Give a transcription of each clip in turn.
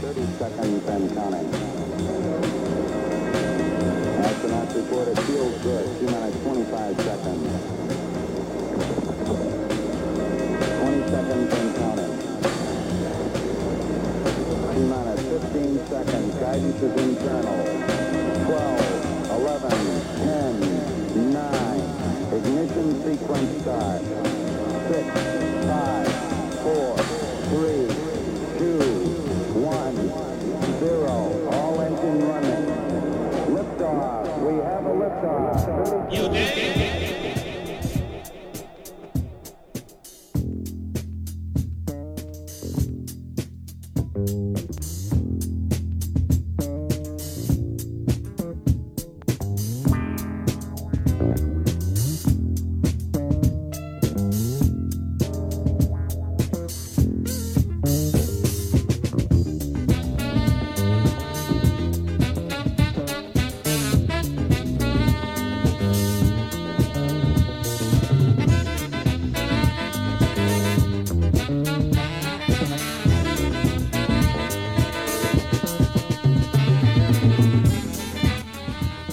Thirty seconds and counting. Astronauts report it feels good. Two minutes, 25 seconds. 20 seconds and counting. Two minutes, 15 seconds. Guidance is internal. 12, 11, Ignition sequence start. Six, five, four, three, two, one, zero. All engine running. Liftoff. We have a liftoff. You did.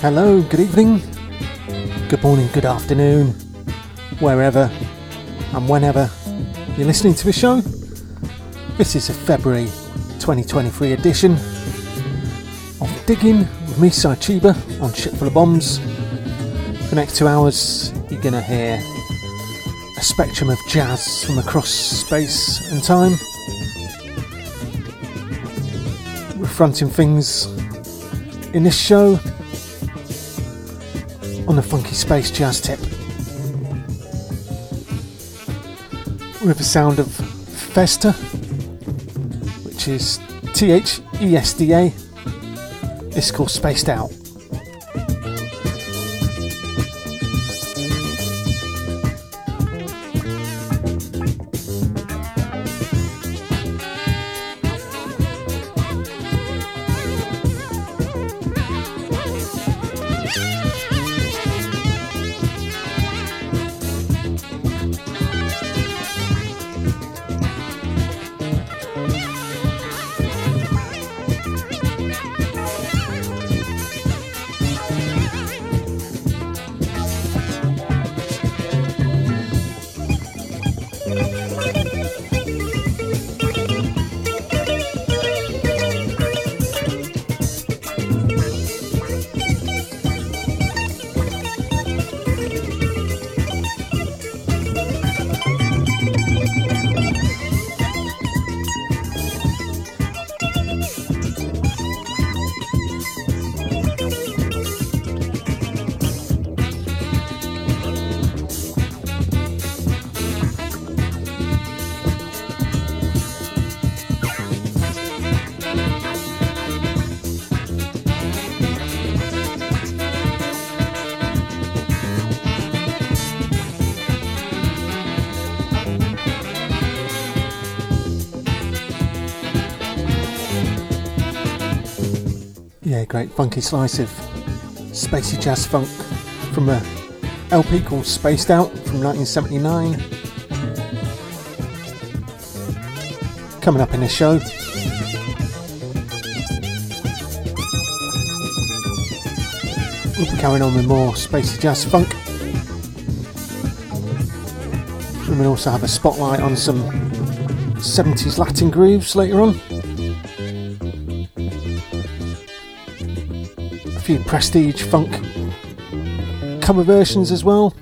Hello, good evening, good morning, good afternoon, wherever and whenever you're listening to the show. This is a February 2023 edition of Digging with me, Cy Chiba, on Ship Full of Bombs. For the next two hours, you're going to hear a spectrum of jazz from across space and time. We're fronting things in this show space jazz tip. With the sound of Thesda, which is T H E S D A. It's called Spaced Out. Funky slice of spacey jazz funk from a LP called Spaced Out from 1979. Coming up in the show. We'll be carrying on with more spacey jazz funk. And we'll also have a spotlight on some 70s Latin grooves later on. Few prestige funk cover versions as well.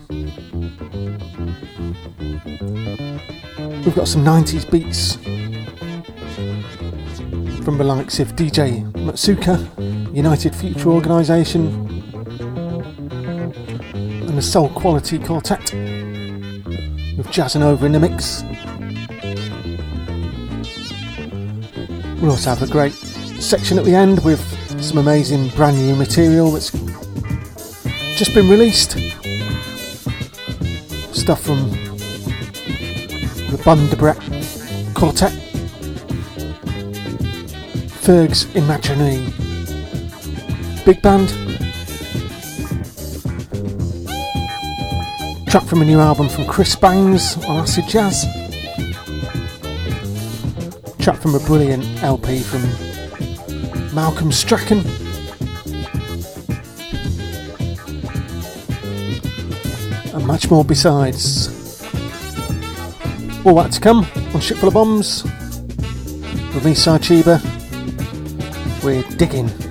We've got some 90s beats from the likes of DJ Matsuka, United Future Organisation, and the Soul Quality Quartet with Jazzanova in the mix. We'll also have a great section at the end with some amazing brand new material that's just been released. Stuff from the Bundabret Quartet, Ferg's Imaginary Big Band, track from a new album from Chris Baines on Acid Jazz. Track from a brilliant LP from Malcolm Strachan. And much more besides. All that to come on Shipful of Bombs with me, Chiba. We're digging.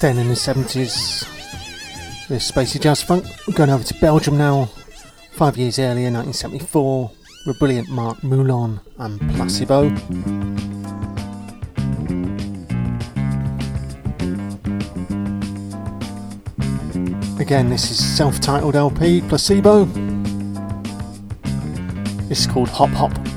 Staying in the 70s with spacey jazz funk. We're going over to Belgium now, five years earlier, 1974, with brilliant Marc Moulin and Placebo. Again, this is self titled LP, Placebo. This is called Hop Hop.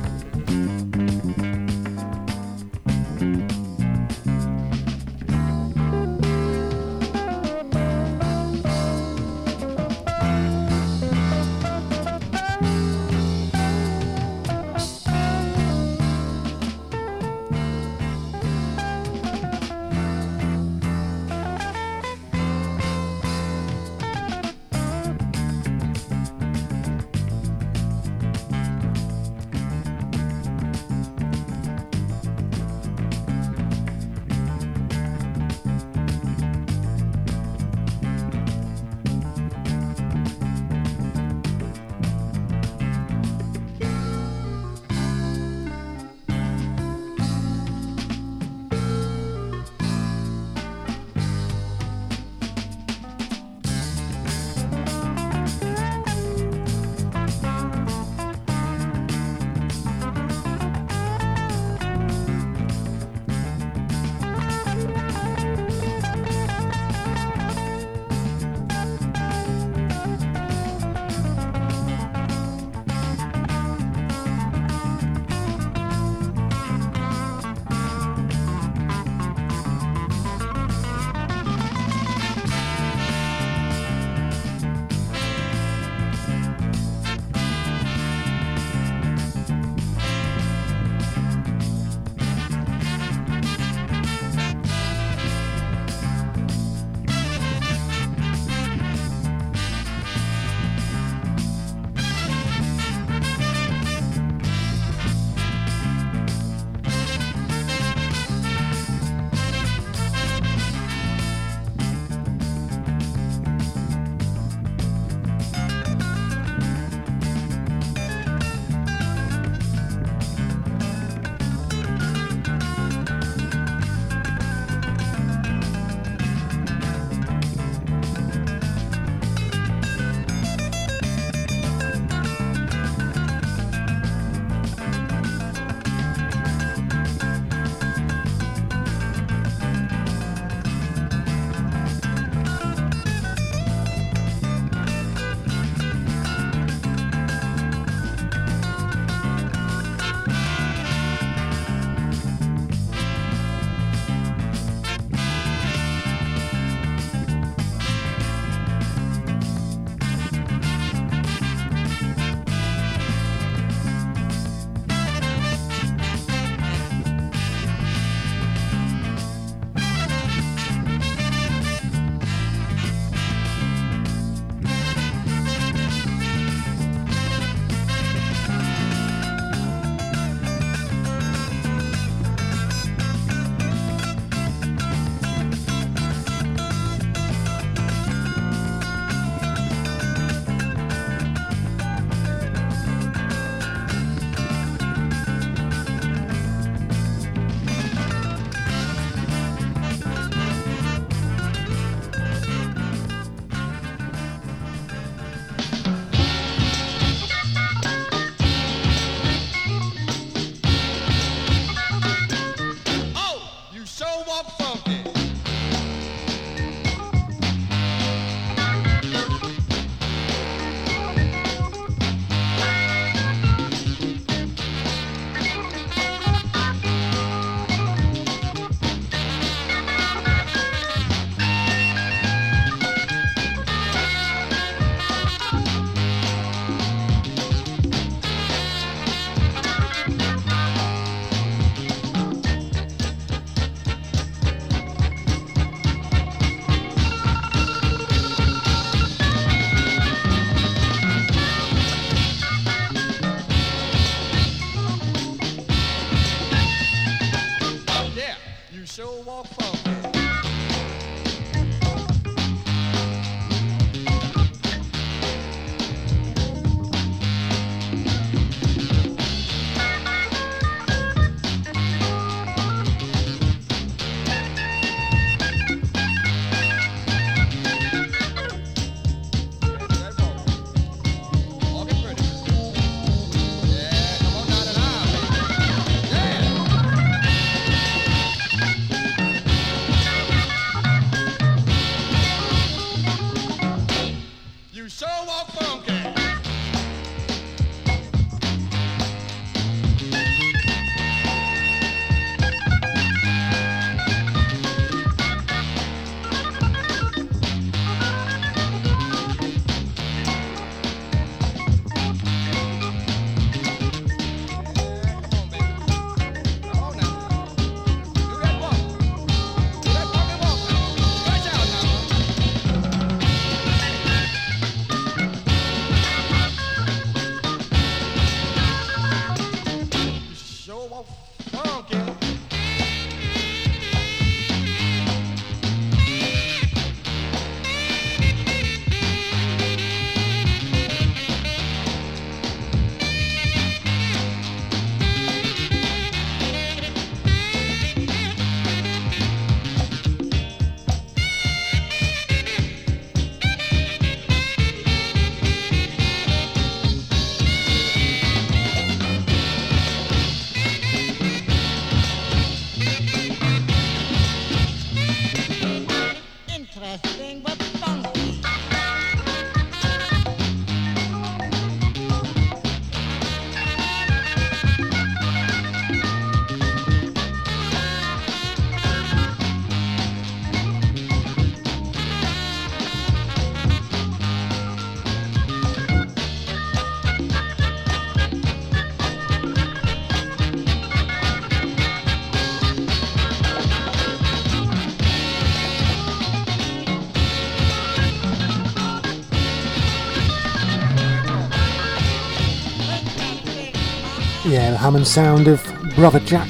The Hammond sound of Brother Jack.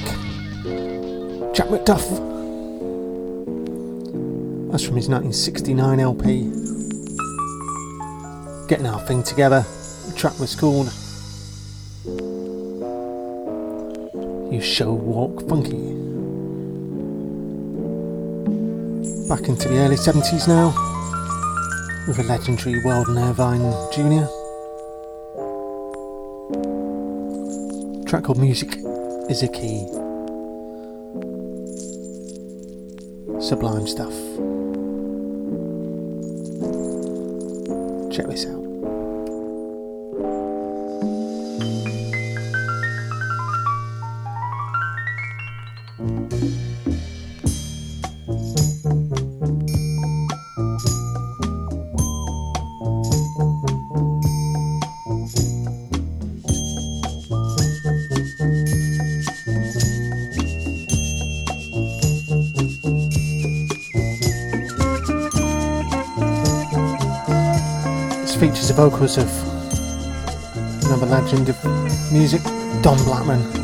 Jack McDuff. That's from his 1969 LP. Getting Our Thing Together. The track was called You Show Walk Funky. Back into the early 70s now with a legendary Weldon Irvine Jr. track called Music is a Key. Sublime stuff. Check this out. Features the vocals of another legend of music, Don Blackman.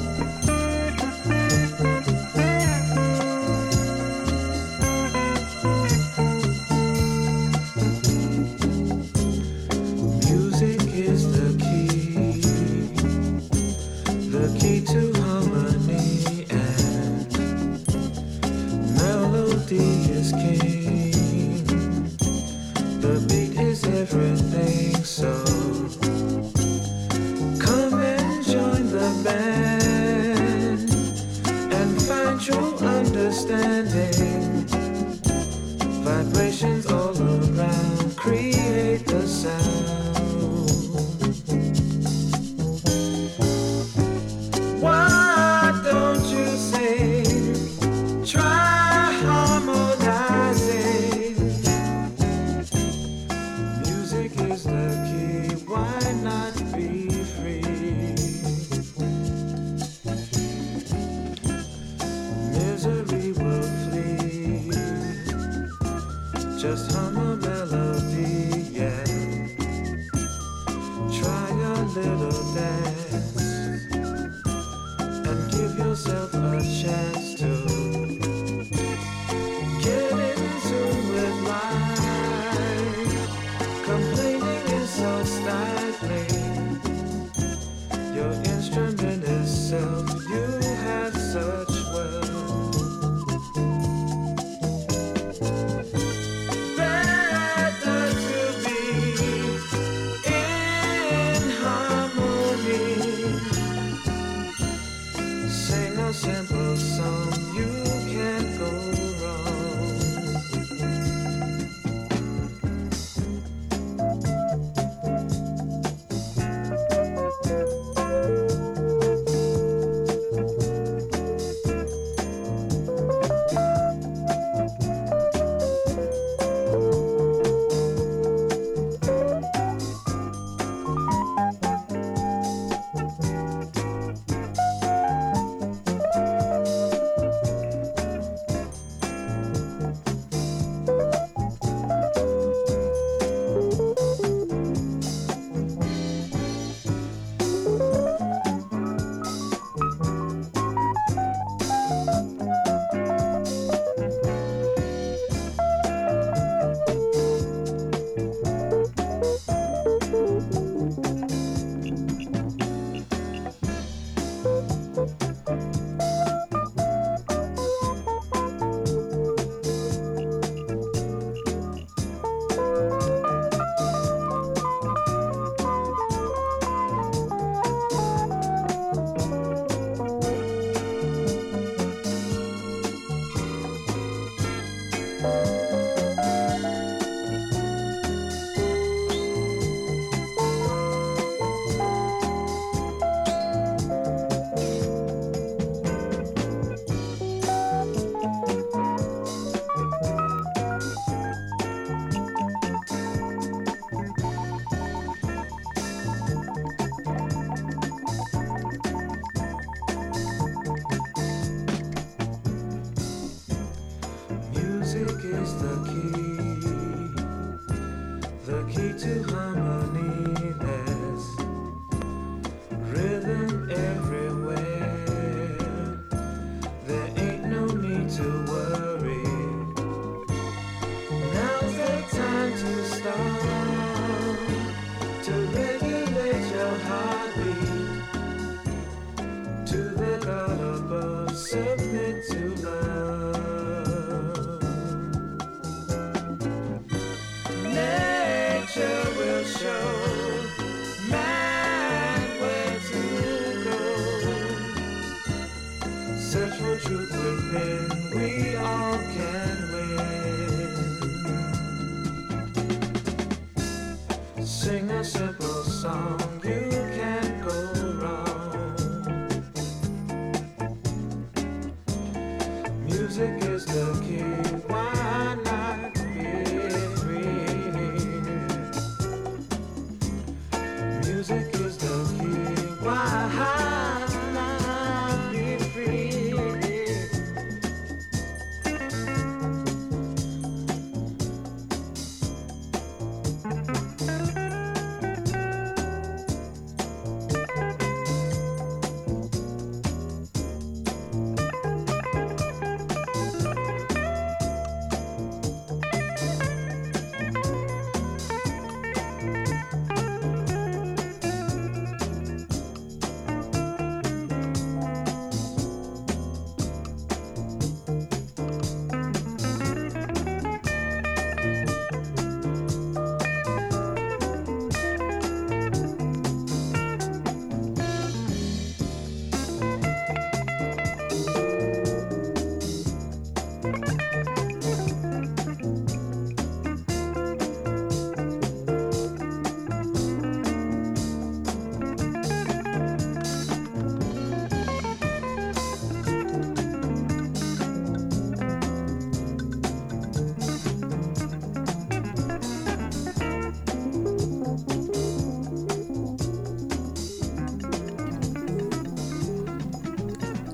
the key to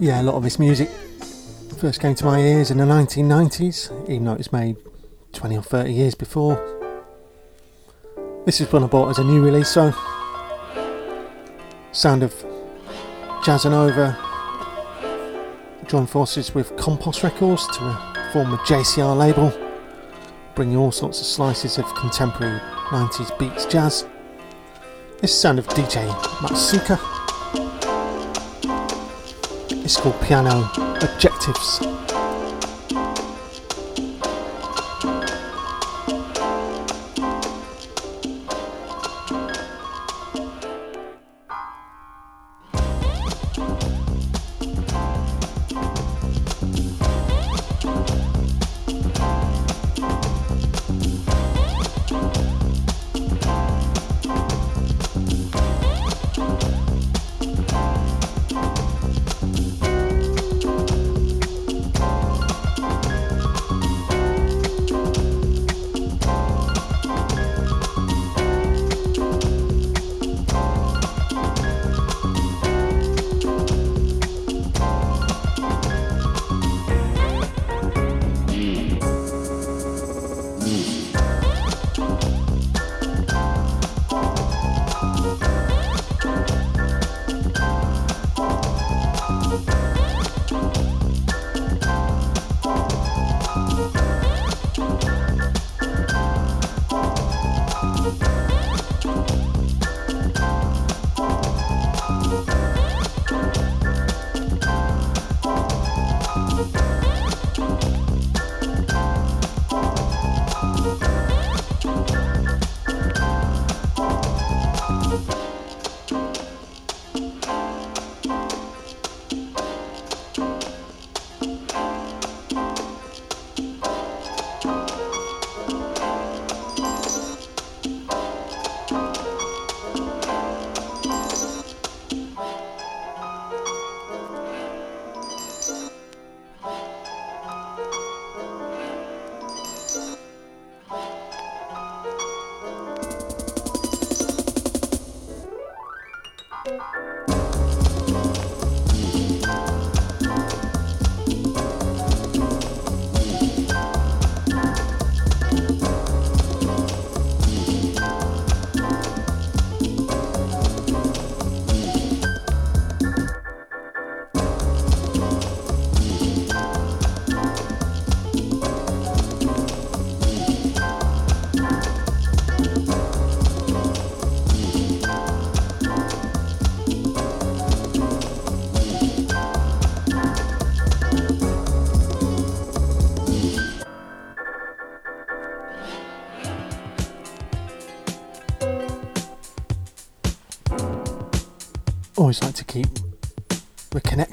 yeah, a lot of this music first came to my ears in the 1990s, even though it was made 20 or 30 years before. This is one I bought as a new release, so sound of Jazzanova joined forces with Compost Records to form a JCR label, bringing all sorts of slices of contemporary 90s beats jazz. This is sound of DJ Matsuka. It's called Piano Objectives.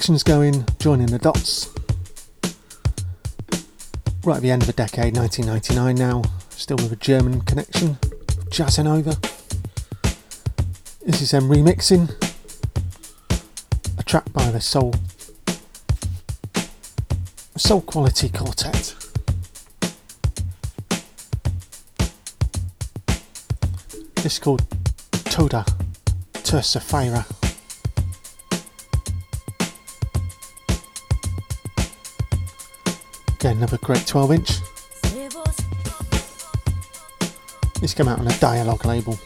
Connections going, joining the dots. Right at the end of the decade, 1999 now, still with a German connection, Jazzanova. This is them remixing a track by the Soul Soul Quality Quartet. This is called Toda Terça Again, another great 12 inch. This came out on a dialogue label.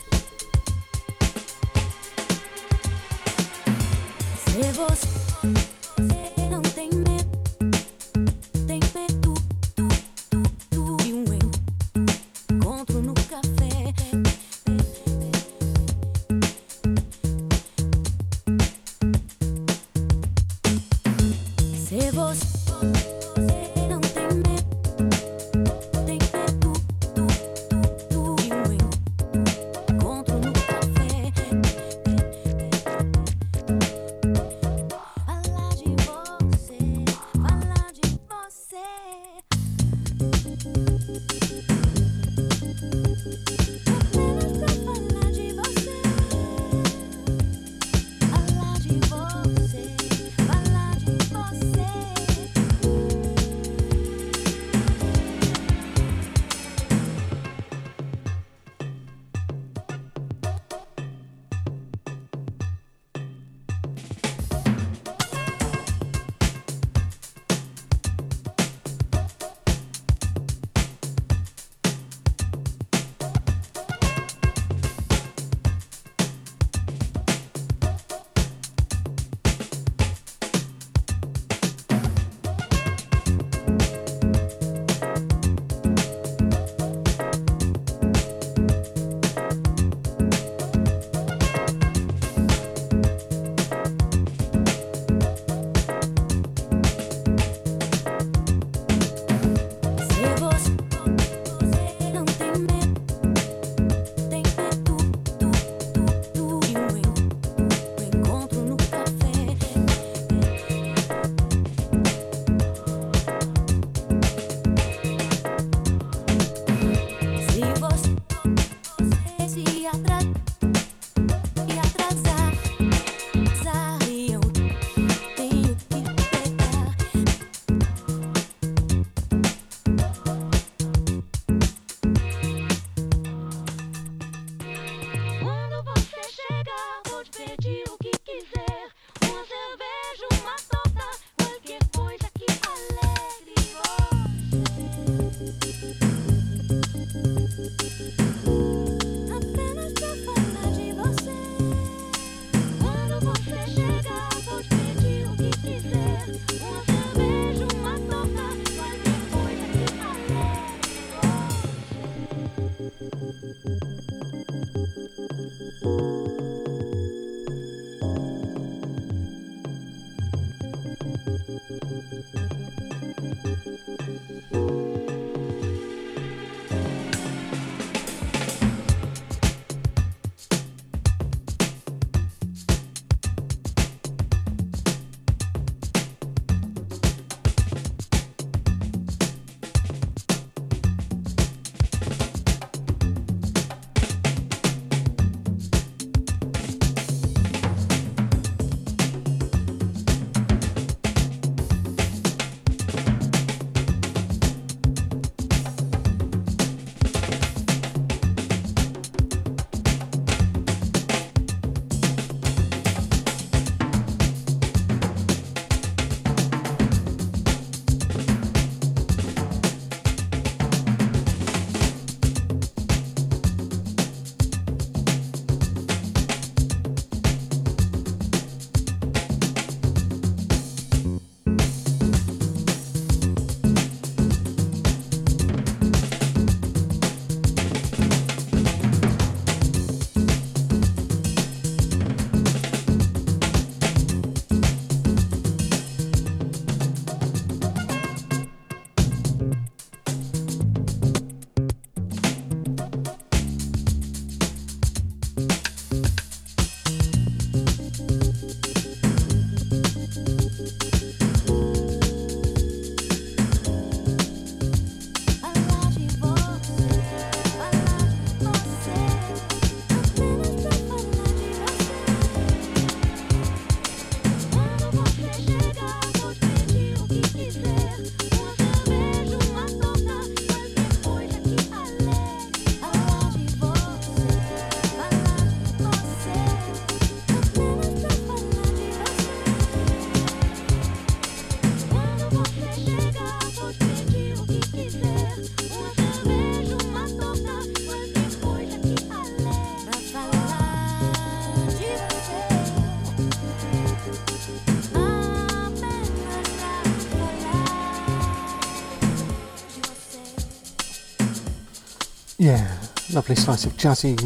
Yeah, lovely slice of jazzy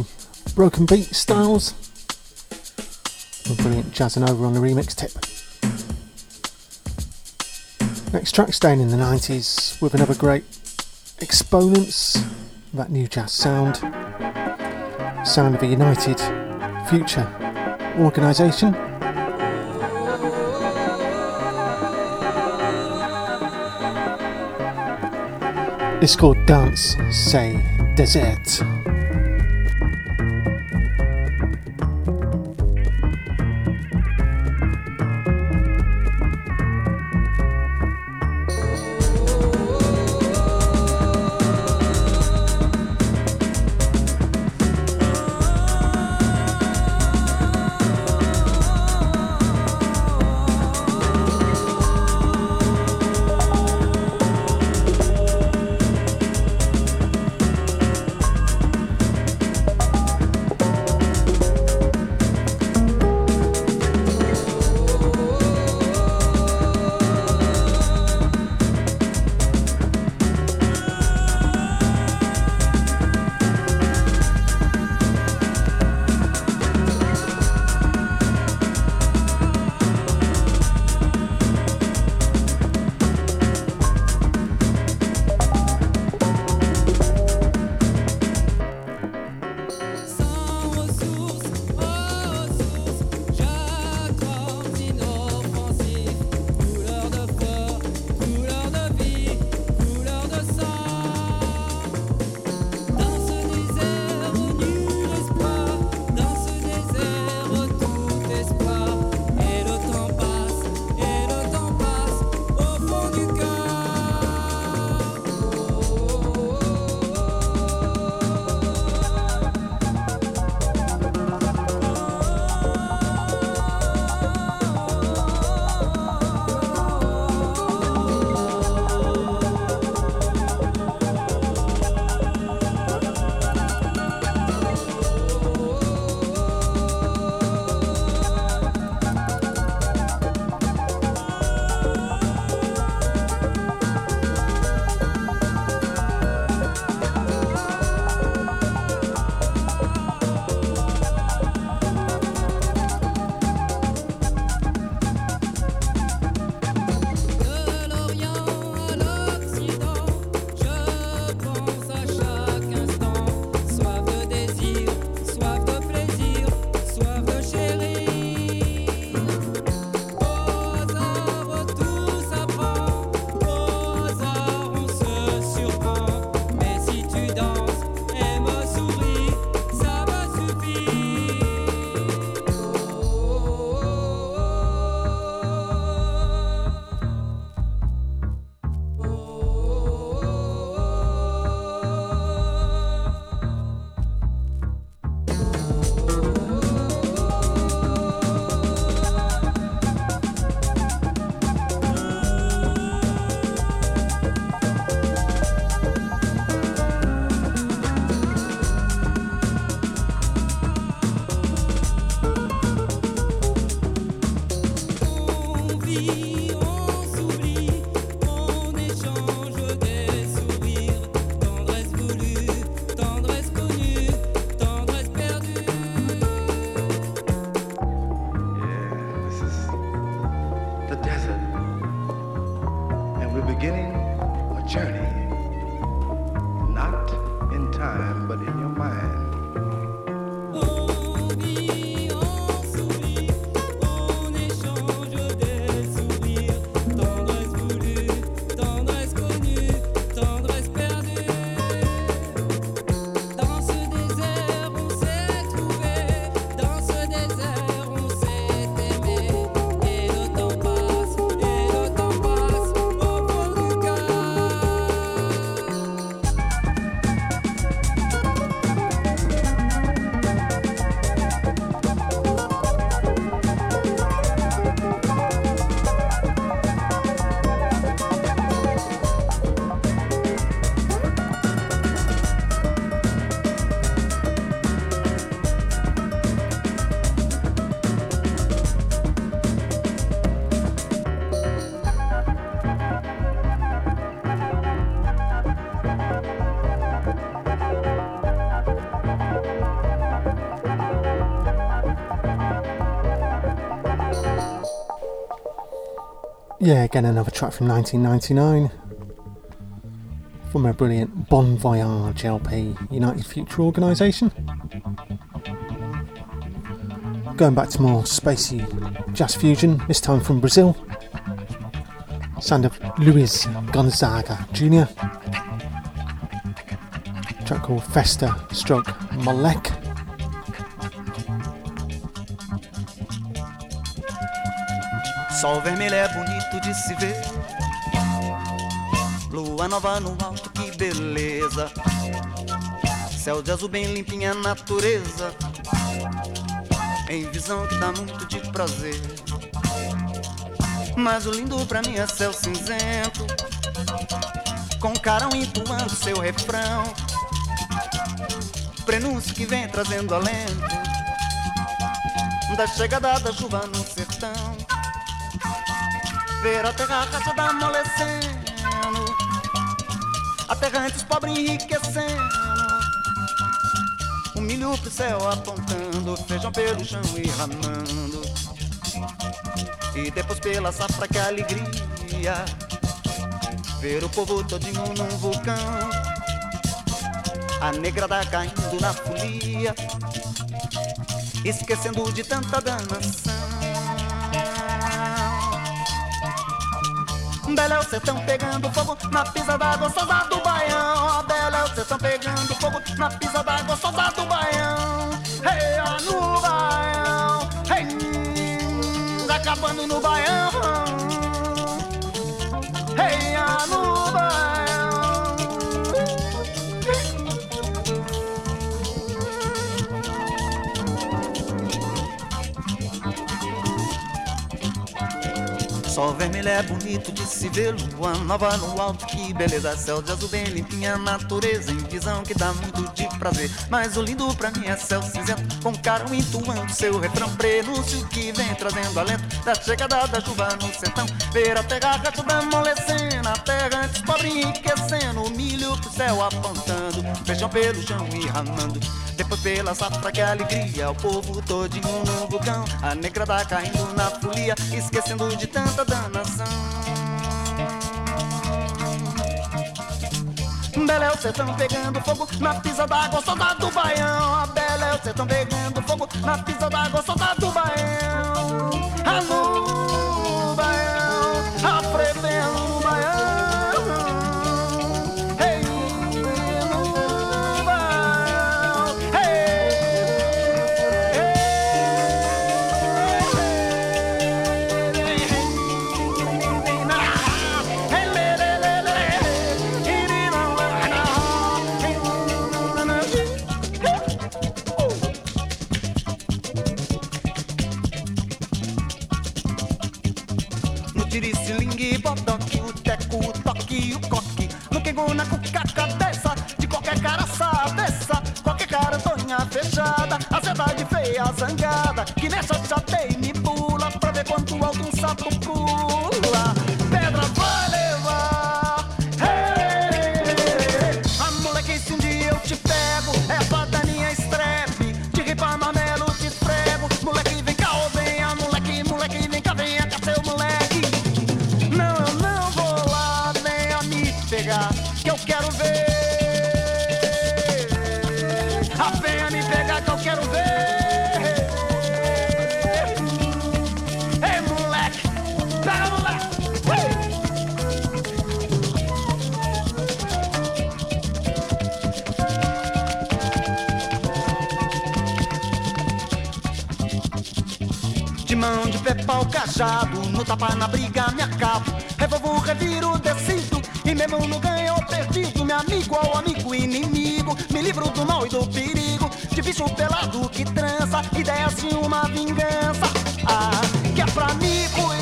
broken beat styles. brilliant Jazzanova on the remix tip. Next track staying in the 90s with another great exponents that new jazz sound. Sound of a united future organisation. It's called Dance Say Desert. Yeah, again, another track from 1999 from a brilliant Bon Voyage LP, United Future Organisation. Going back to more spacey jazz fusion, this time from Brazil. Sound of Luis Gonzaga Jr. track called Festa Stroke Moleque. Sol vermelho é bonito de se ver. Lua nova no alto, que beleza. Céu de azul bem limpinha, natureza. Em visão que dá muito de prazer. Mas o lindo pra mim é céu cinzento. Com carão entoando seu refrão. Prenúncio que vem trazendo alento. Da chegada da chuva no sertão ver a terra caçada amolecendo, a terra antes pobre enriquecendo, o milho pro céu apontando, feijão pelo chão e ramando, e depois pela safra que alegria, ver o povo todinho num vulcão, a negrada caindo na folia, esquecendo de tanta danação. Bela é o sertão pegando fogo na pisa da gostosa do baião. Bela é o sertão pegando fogo na pisa da gostosa do baião. Hey, no baião. Hey, acabando no baião. Hey, no baião. Sol vermelho é bonito se ver, lua nova no alto, que beleza, céu de azul bem limpinha, natureza em visão que dá muito de prazer. Mas o lindo pra mim é céu cinzento, com carão entoando seu refrão, prenúncio que vem trazendo alento da chegada da chuva no sertão. Ver a terra gachuda amolecendo, a terra antes pobre enriquecendo, o milho pro céu apontando, feijão pelo chão e ramando. Depois pela safra que alegria, o povo todinho no vulcão, a negrada caindo na folia, esquecendo de tanta danação. Bela é o sertão pegando fogo na pisa da gostosa do baião. A bela é o sertão pegando fogo na pisa da gostosa do baião. Alô, fechada cidade feia, zangada Que nessa chateia cajado, no tapa na briga me acabo. Revolvo, reviro, decido, e mesmo no ganho ou perdido, me amigo ao amigo inimigo, me livro do mal e do perigo, de bicho pelado que trança, ideias de uma vingança, ah, que é pra me cuidar.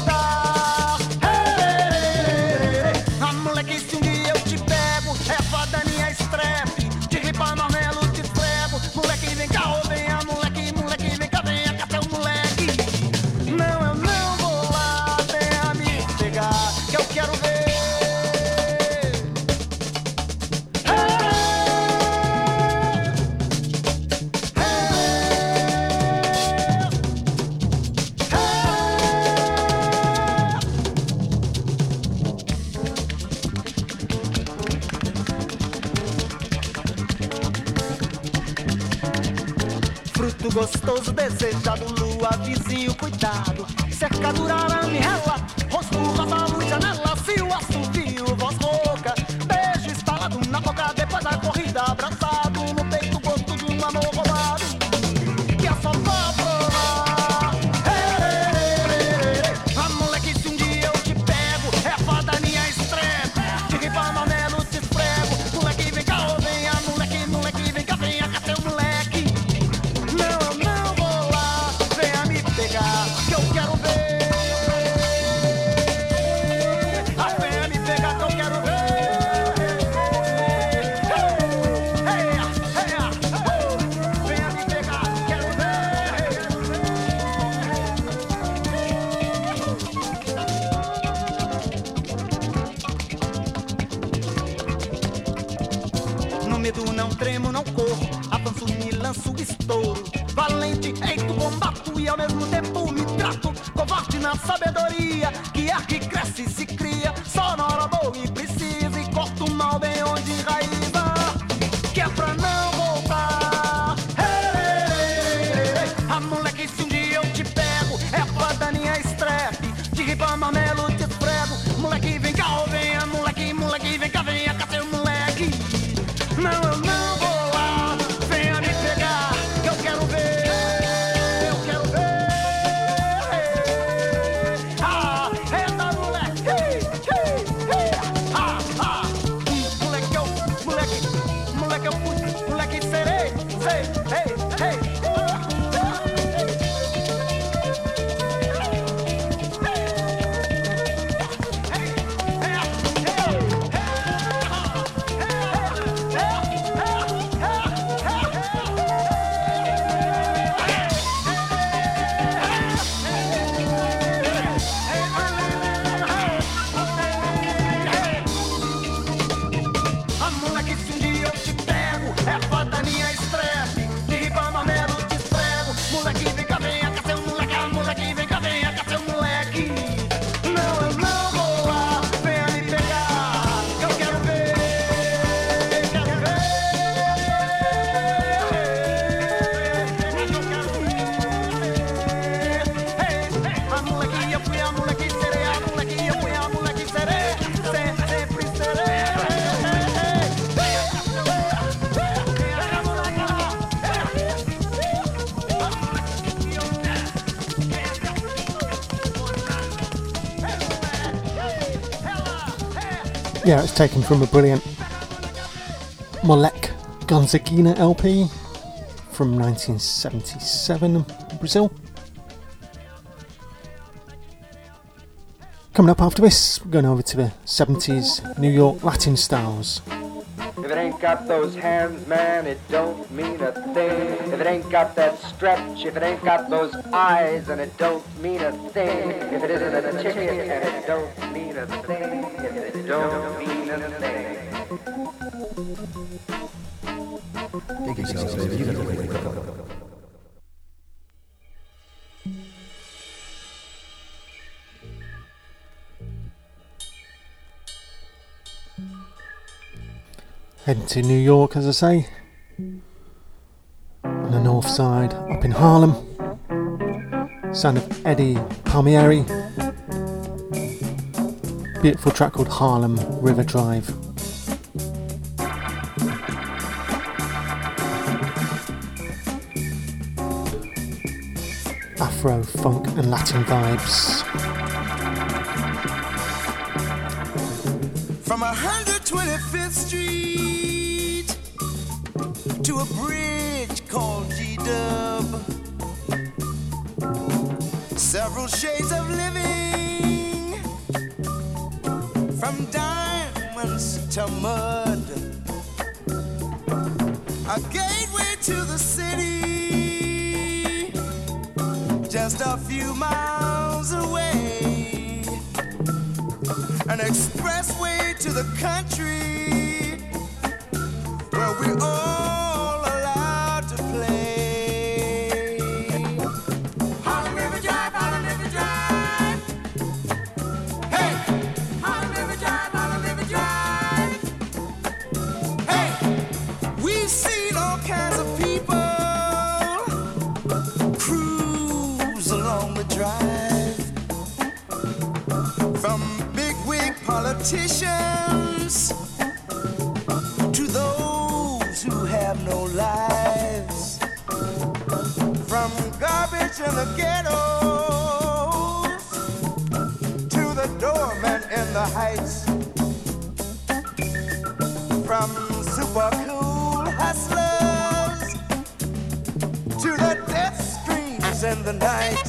tremo, não corro. Avanço, me lanço, estou. yeah, it's taken from a brilliant Moleque Gonzaguinha LP from 1977, Brazil. Coming up after this, we're going over to the 70s New York Latin styles. If it ain't got those hands, man, it don't mean a thing. If it ain't got that stretch, if it ain't got those eyes, and it don't mean a thing. If it isn't a ticket, and it don't mean a thing. Heading to New York, as I say. On the north side, up in Harlem. Son of Eddie Palmieri. Beautiful track called Harlem River Drive. Afro, funk, and Latin vibes. to mud. A gateway to the city, just a few miles away. An expressway to the country. In the ghettos to the doorman in the heights, from super cool hustlers to the death screams in the night.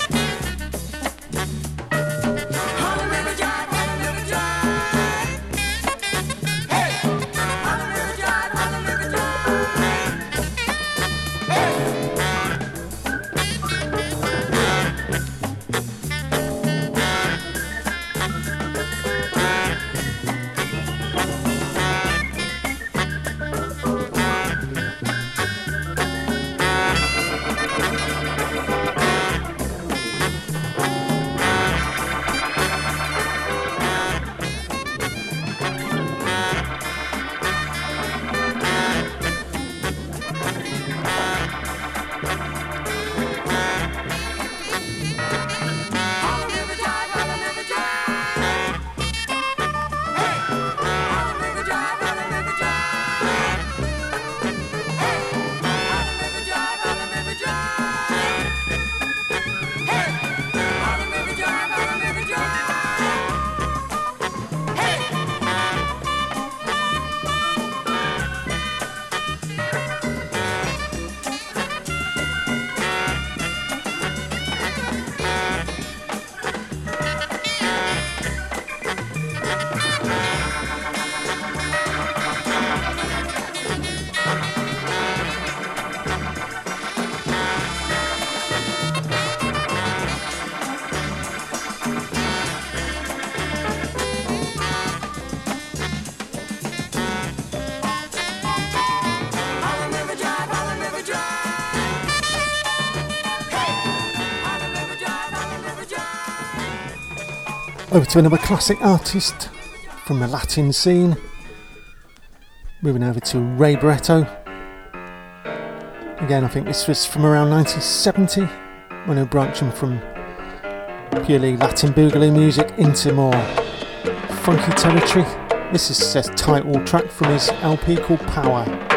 Over to another classic artist from the Latin scene. Moving over to Ray Barretto. Again, I think this was from around 1970 when were branching from purely Latin boogaloo music into more funky territory. This is a title track from his LP called Power.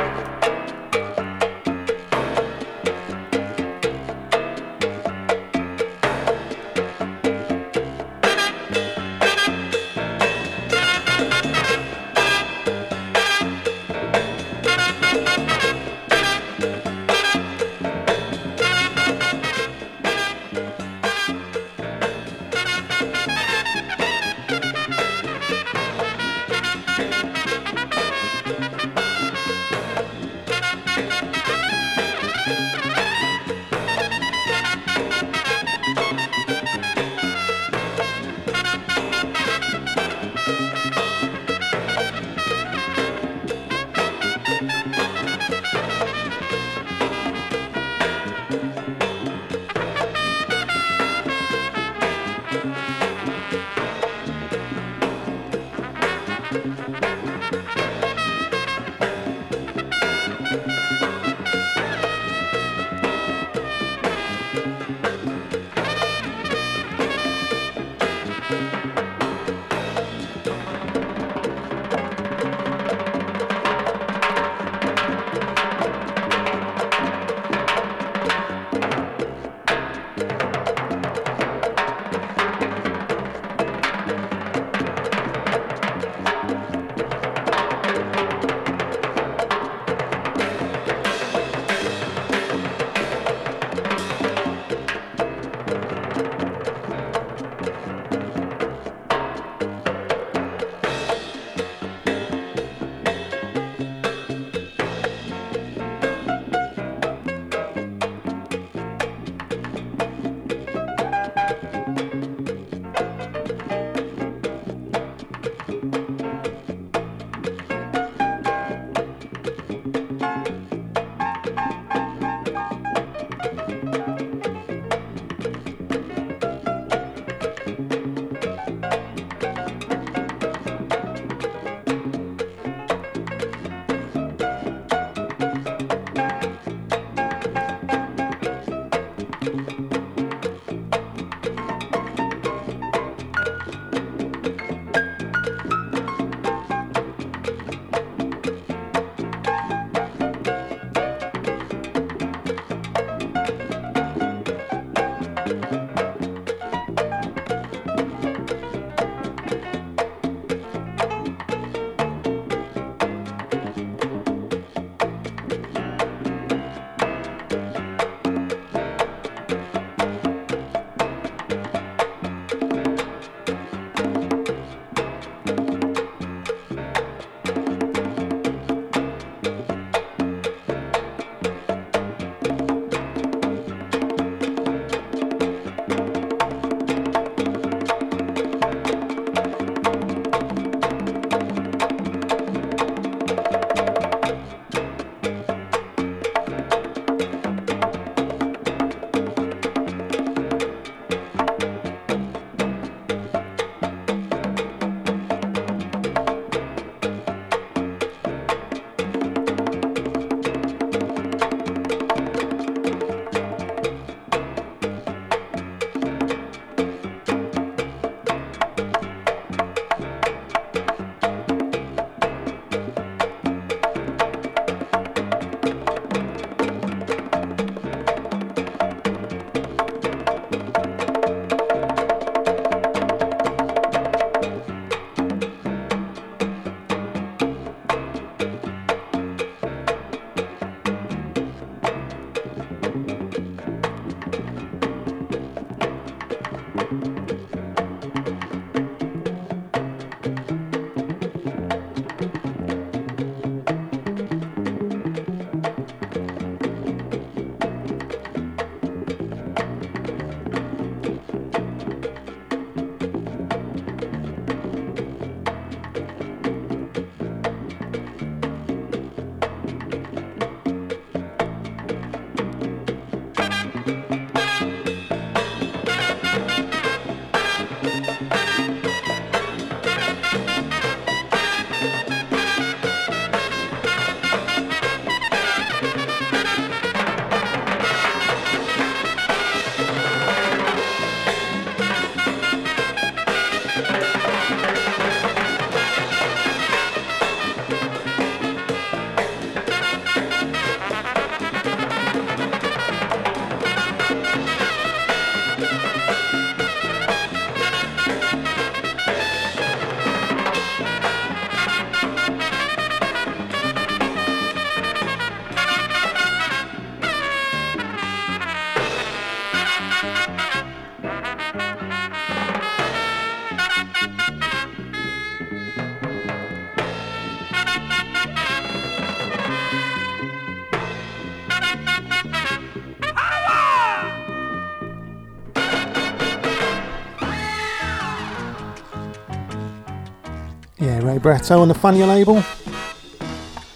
Ray Barretto on the Fania label.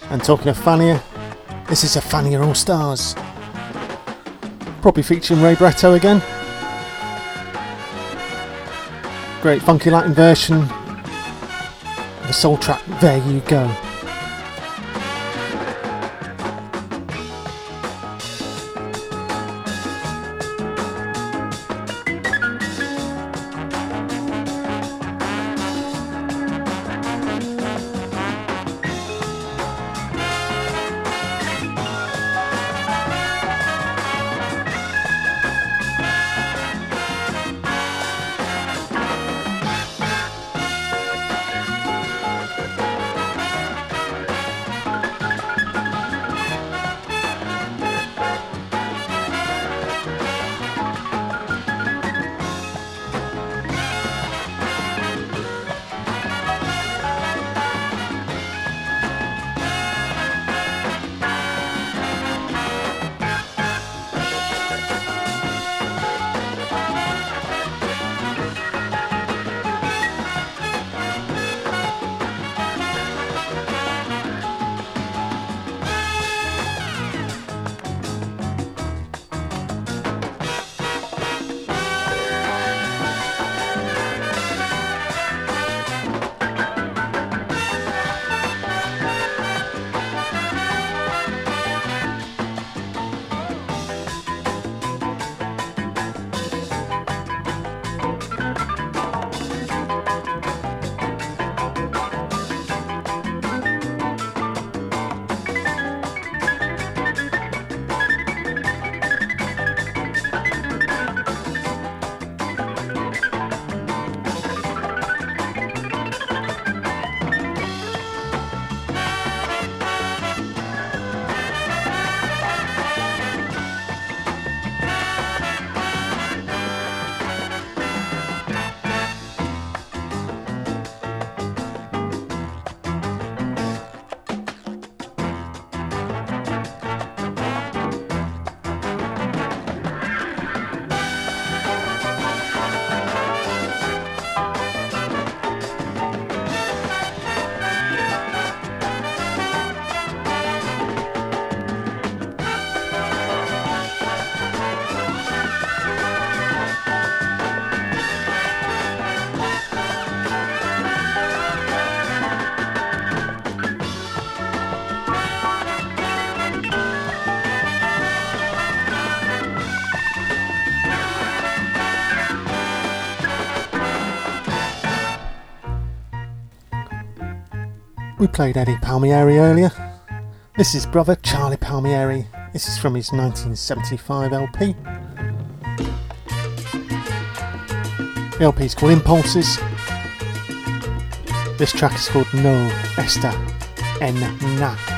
And talking of Fania, this is a Fania All Stars. Probably featuring Ray Barretto again. Great funky Latin version the soul track There You Go. Played Eddie Palmieri earlier. This is brother Charlie Palmieri. This is from his 1975 LP. The LP is called Impulses. This track is called No Esta En Na.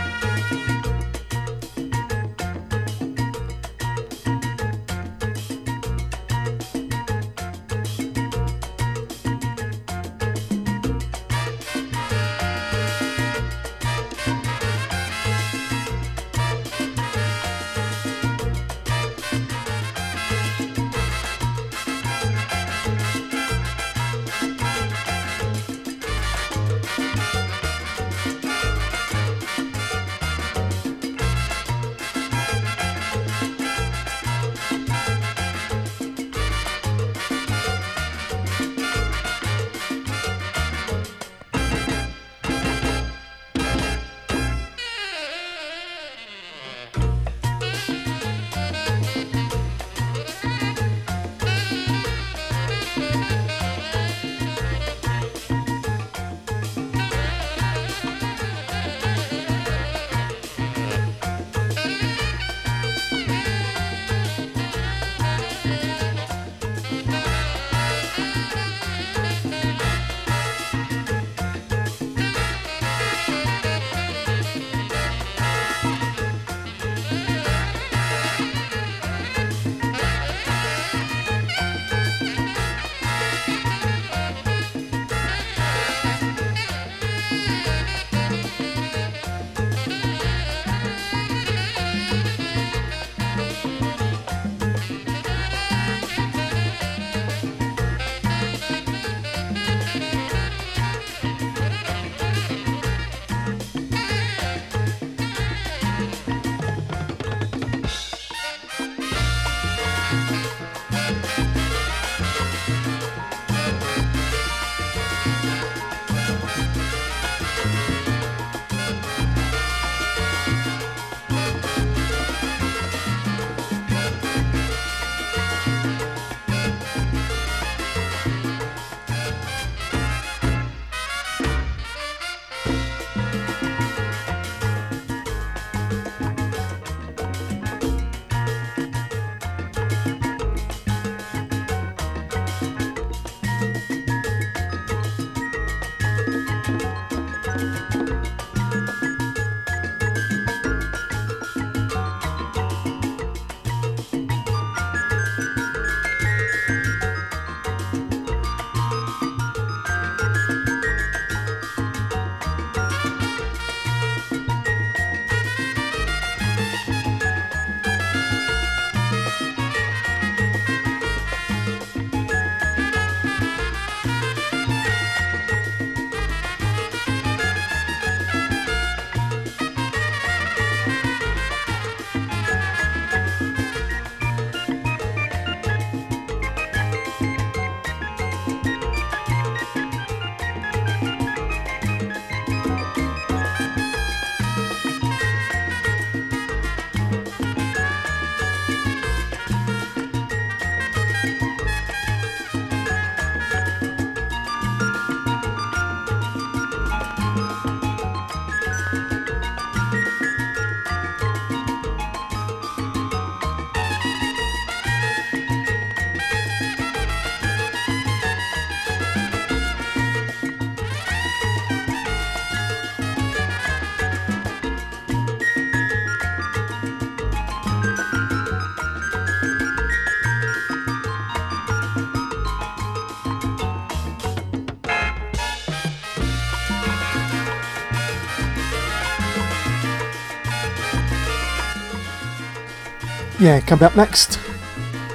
Yeah, coming up next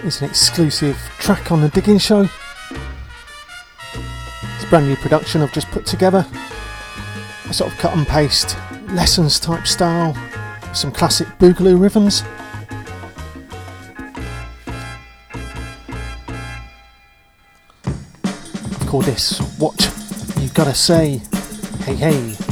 is an exclusive track on the Digging Show. It's a brand new production I've just put together. A sort of cut and paste lessons type style, some classic boogaloo rhythms. I've called this What You Gotta Say. Hey, hey.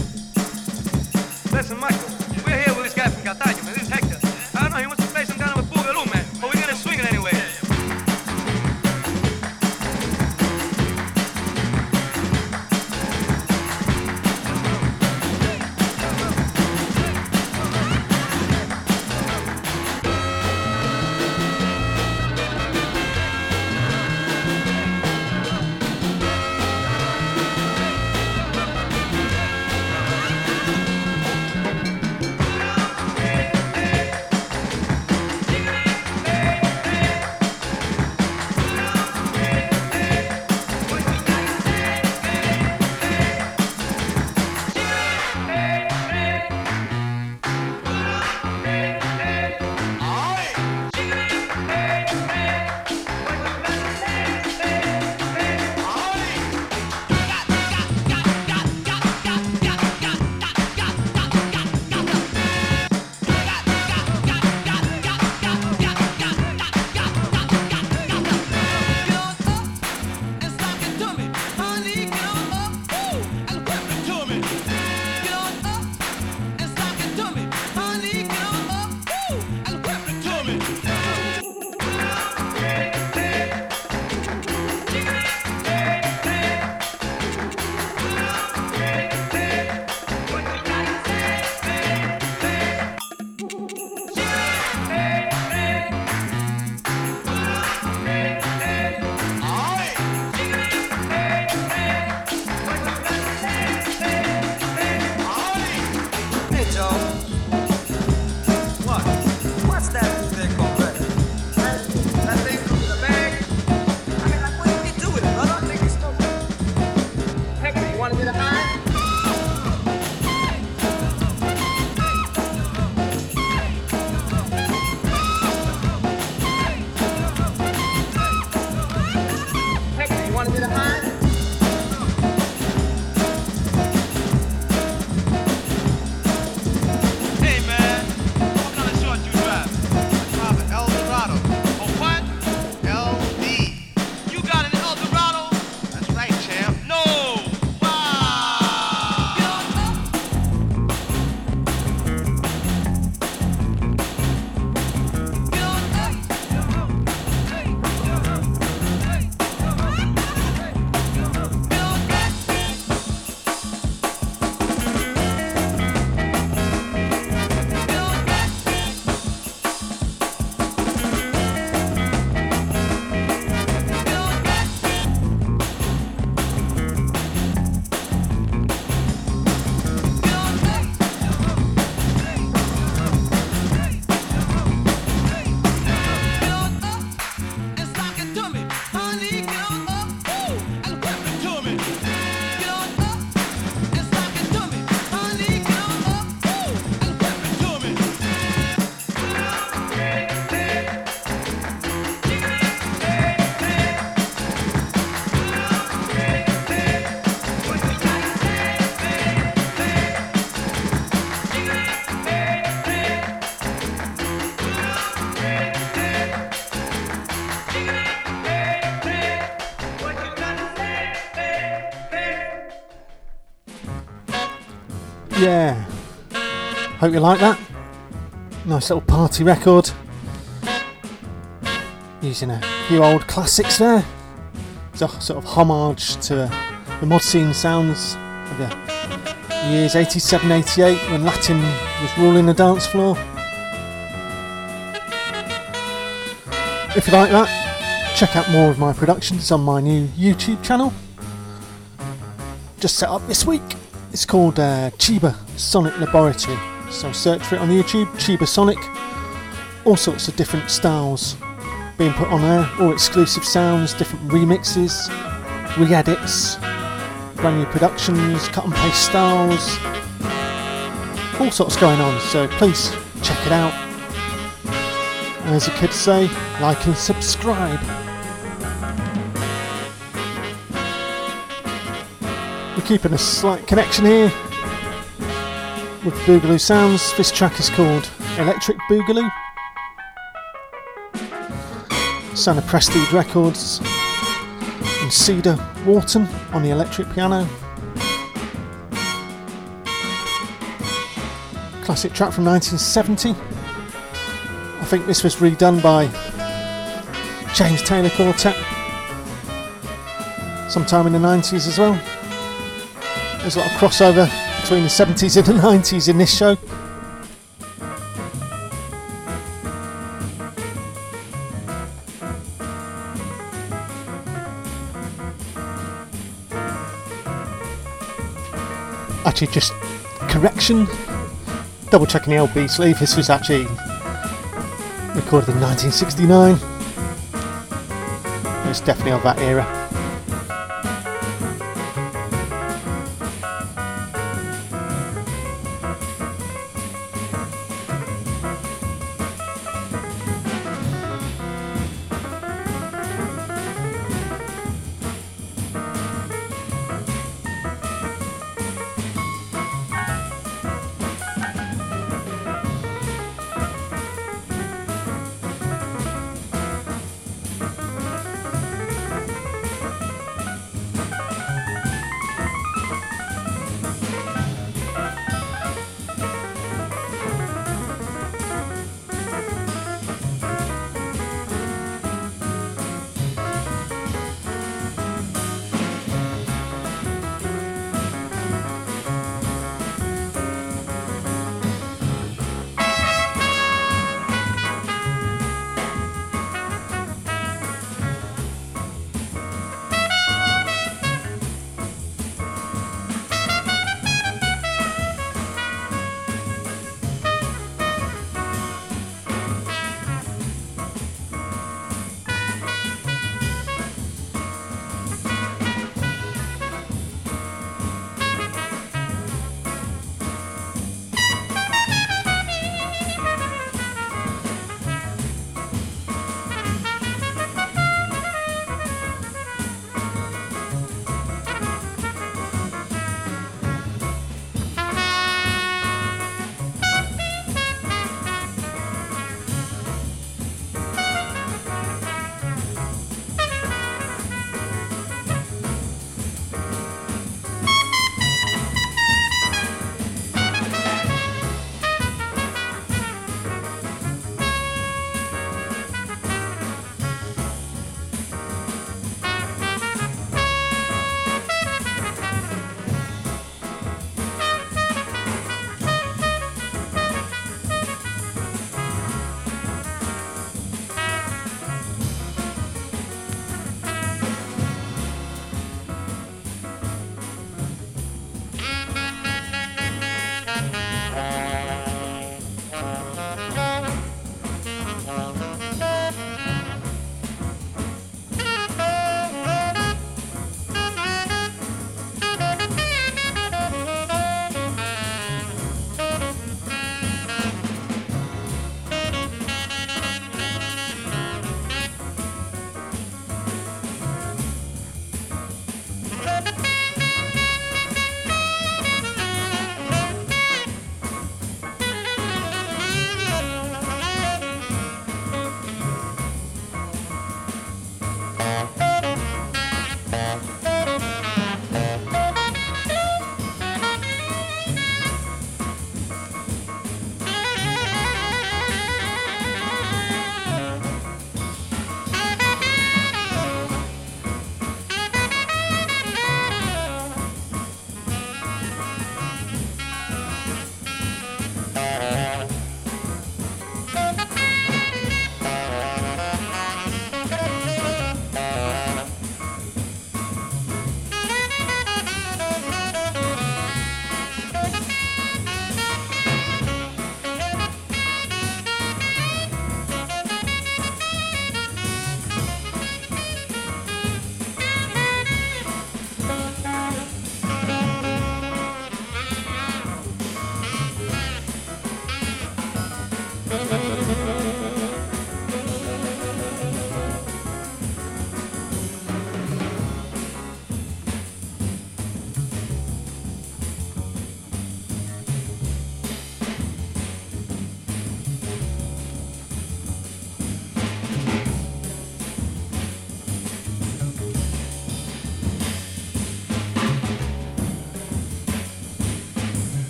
Hope you like that. Nice little party record. Using a few old classics there. It's a sort of homage to the mod scene sounds of the years 87 88 when Latin was ruling the dance floor. If you like that, check out more of my productions on my new YouTube channel. Just set up this week. It's called uh, Chiba Sonic Laboratory. So search for it on YouTube, Chiba Sonic. All sorts of different styles being put on there, all exclusive sounds, different remixes, re edits, brand new productions, cut and paste styles, all sorts going on. So please check it out. As the kids say, like and subscribe. We're keeping a slight connection here with Boogaloo Sounds. This track is called Electric Boogaloo. Son Prestige Records and Cedar Walton on the electric piano. Classic track from 1970. I think this was redone by James Taylor Quartet sometime in the 90s as well. There's a lot of crossover between the 70s and the 90s in this show. Actually, just correction. Double checking the LP sleeve. This was actually recorded in 1969. It's definitely of that era.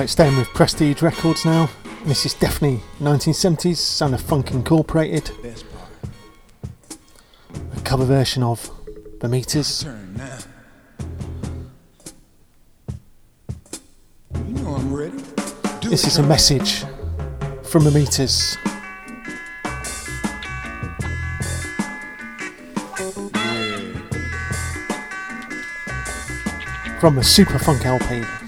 right, staying with Prestige Records now. This is definitely 1970s, Sound of Funk Incorporated. A cover version of The Meters. This is a message from The Meters. From a Super Funk LP.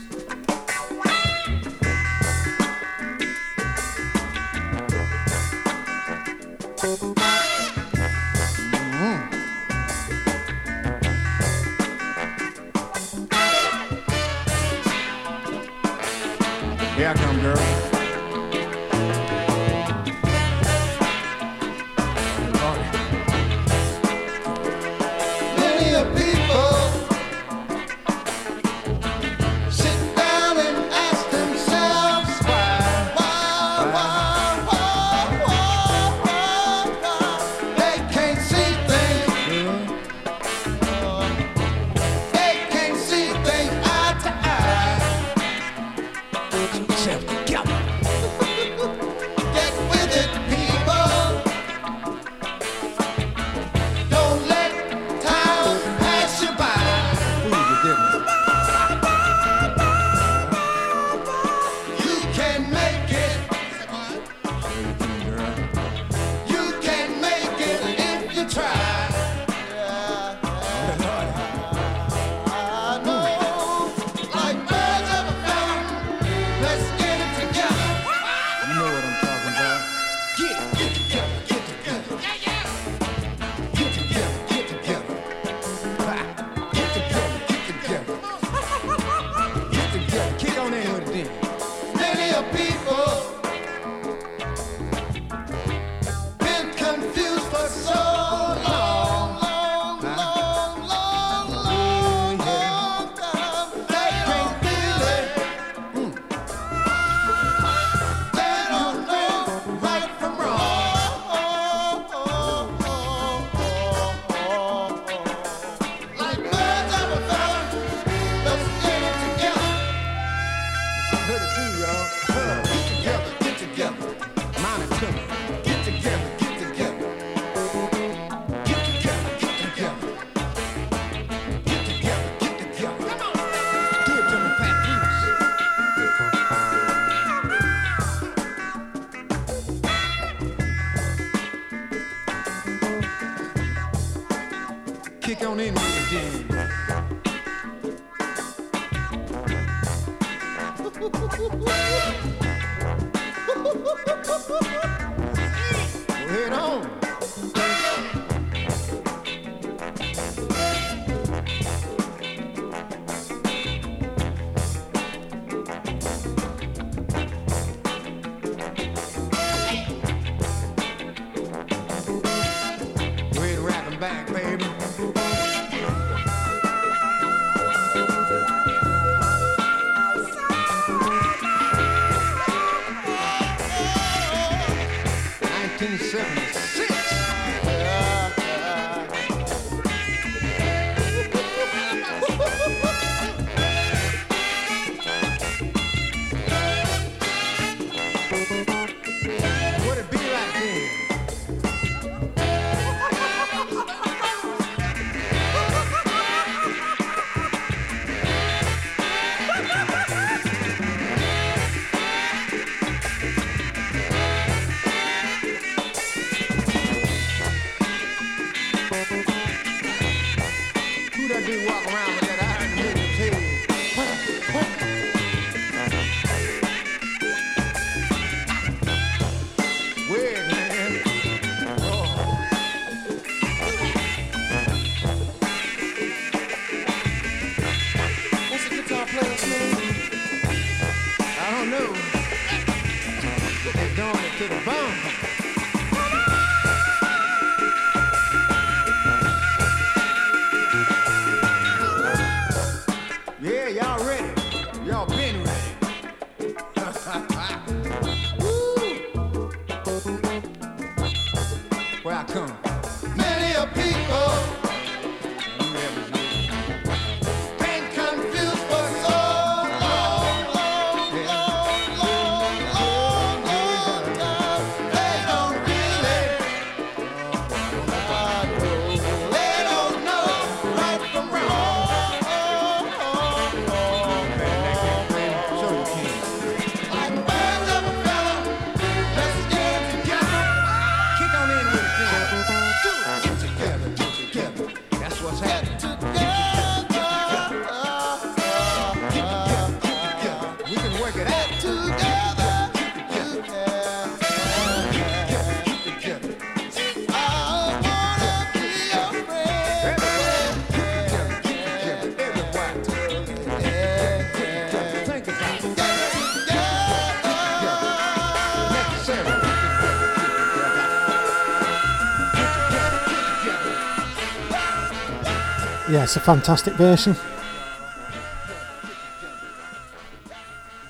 Yeah, it's a fantastic version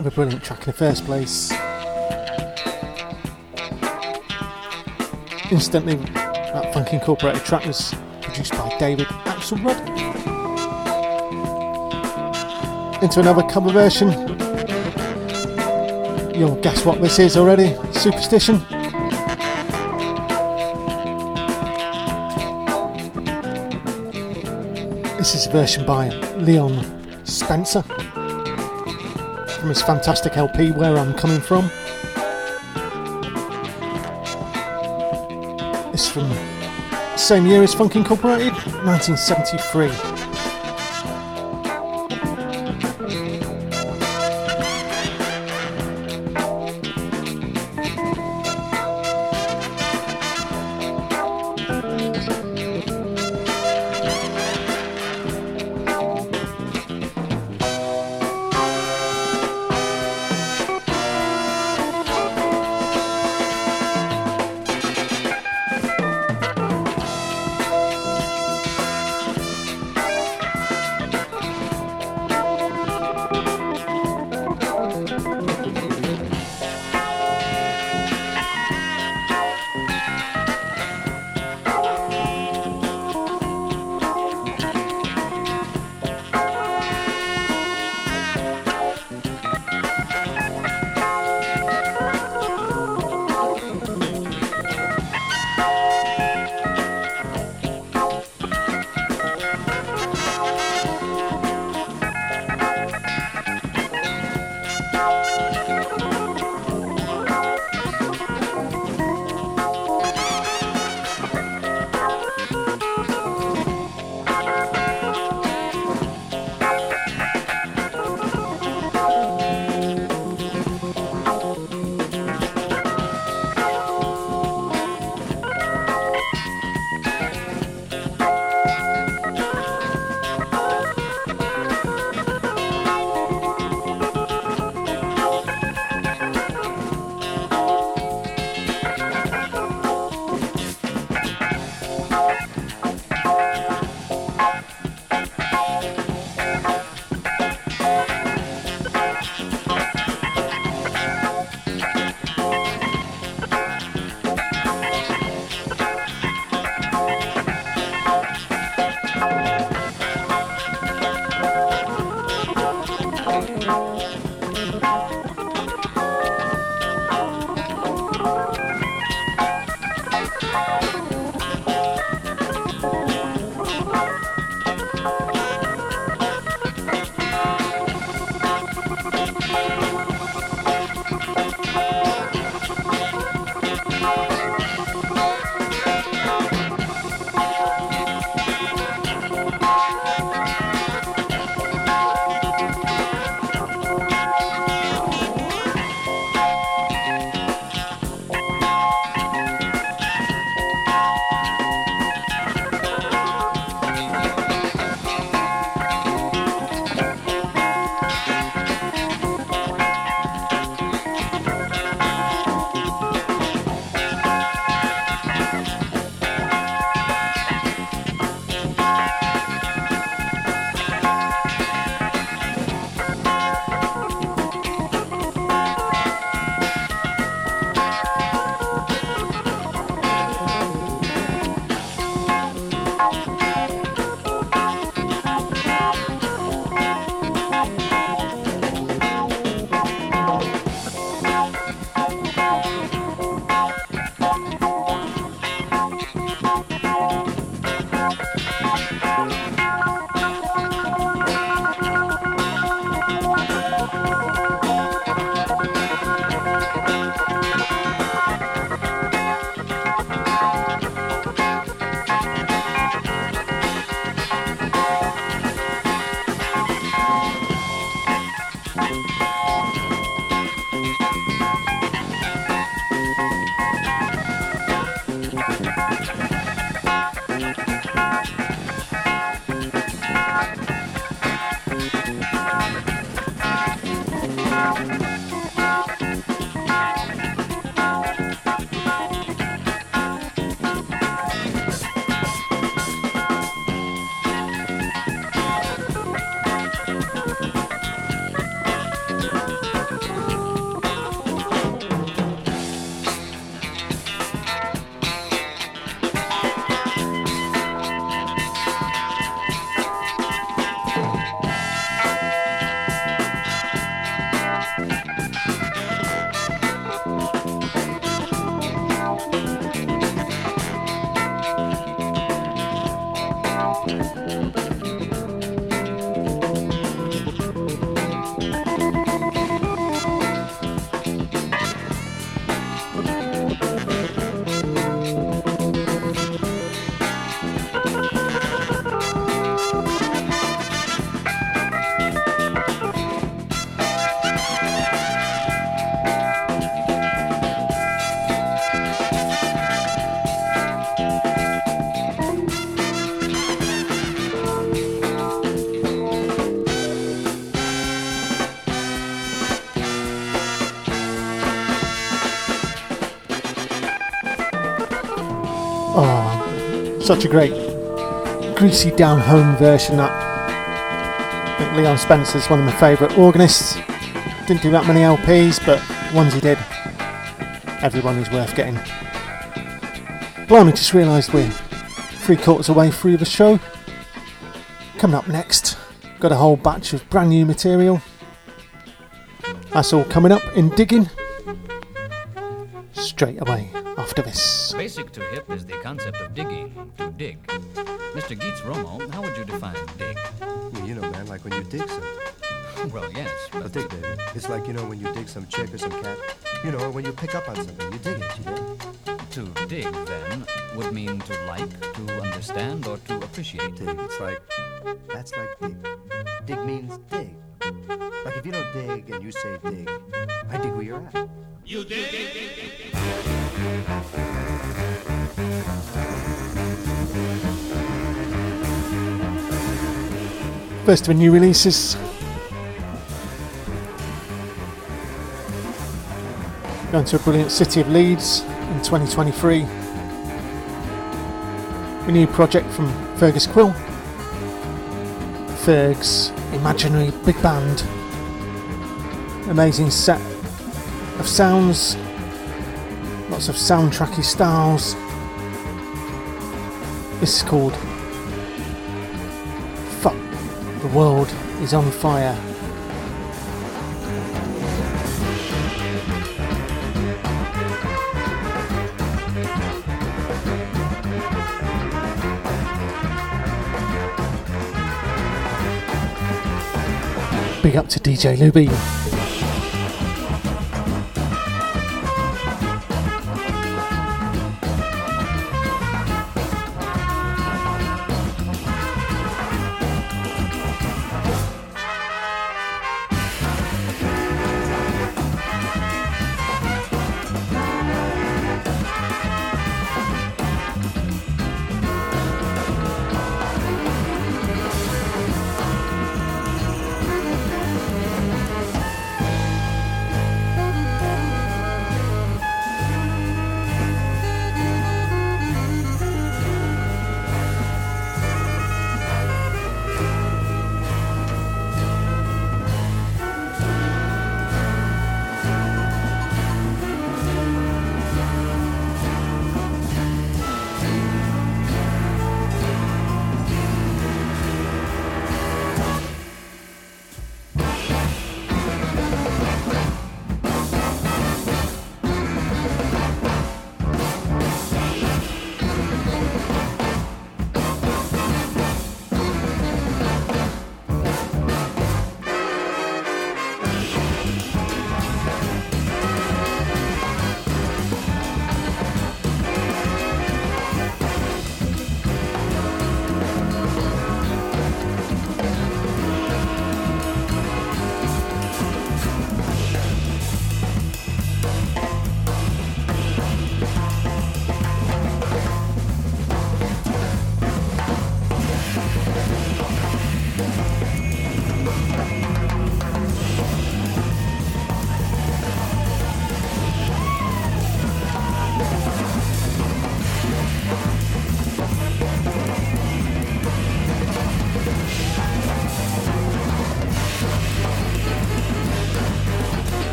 of a brilliant track in the first place. Instantly, that Funk Incorporated track was produced by David Axelrod. Into another cover version. You'll guess what this is already Superstition. This is a version by Leon Spencer from his fantastic LP Where I'm Coming From. It's from the same year as Funk Incorporated, 1973. Such a great, greasy down home version. That I think Leon Spencer's one of my favourite organists. Didn't do that many LPs, but ones he did, everyone is worth getting. Blimey, just realised we're three quarters away through the show. Coming up next, got a whole batch of brand new material. That's all coming up in digging. Straight away after this. Basic to hip is the concept of digging, to dig. Mr. Geets Romo, how would you define dig? Well, you know, man, like when you dig something. Well, yes, But dig, baby. It's like, you know, when you dig some chick or some cat. You know, when you pick up on something, you dig it, you dig? to dig, then, would mean to like, to understand, or to appreciate. Dig. It's like, First of new releases. Going to a brilliant city of Leeds in 2023. A new project from Fergus Quill. Ferg's Imaginary Big Band. Amazing set of sounds, lots of soundtracky styles. This is called the World is on Fire. Big up to DJ Luby.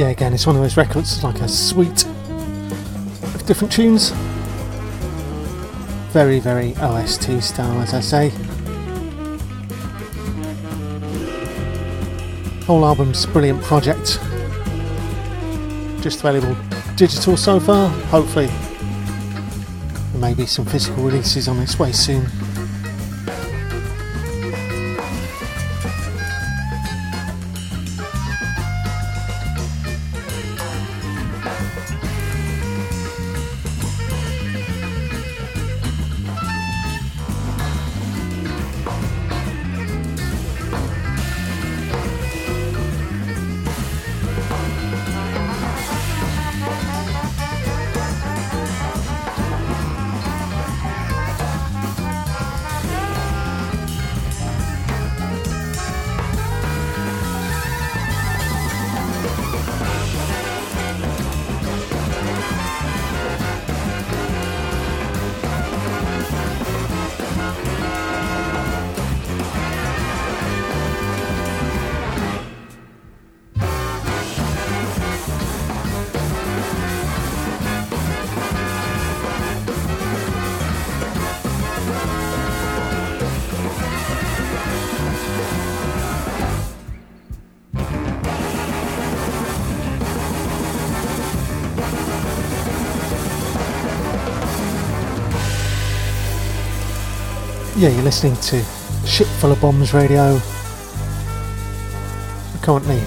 Yeah, again, it's one of those records, it's like a suite of different tunes. Very, very OST style, as I say. Whole album's brilliant project. Just available digital so far. Hopefully, there may be some physical releases on its way soon. Yeah, you're listening to Ship Full of Bombs Radio. Currently,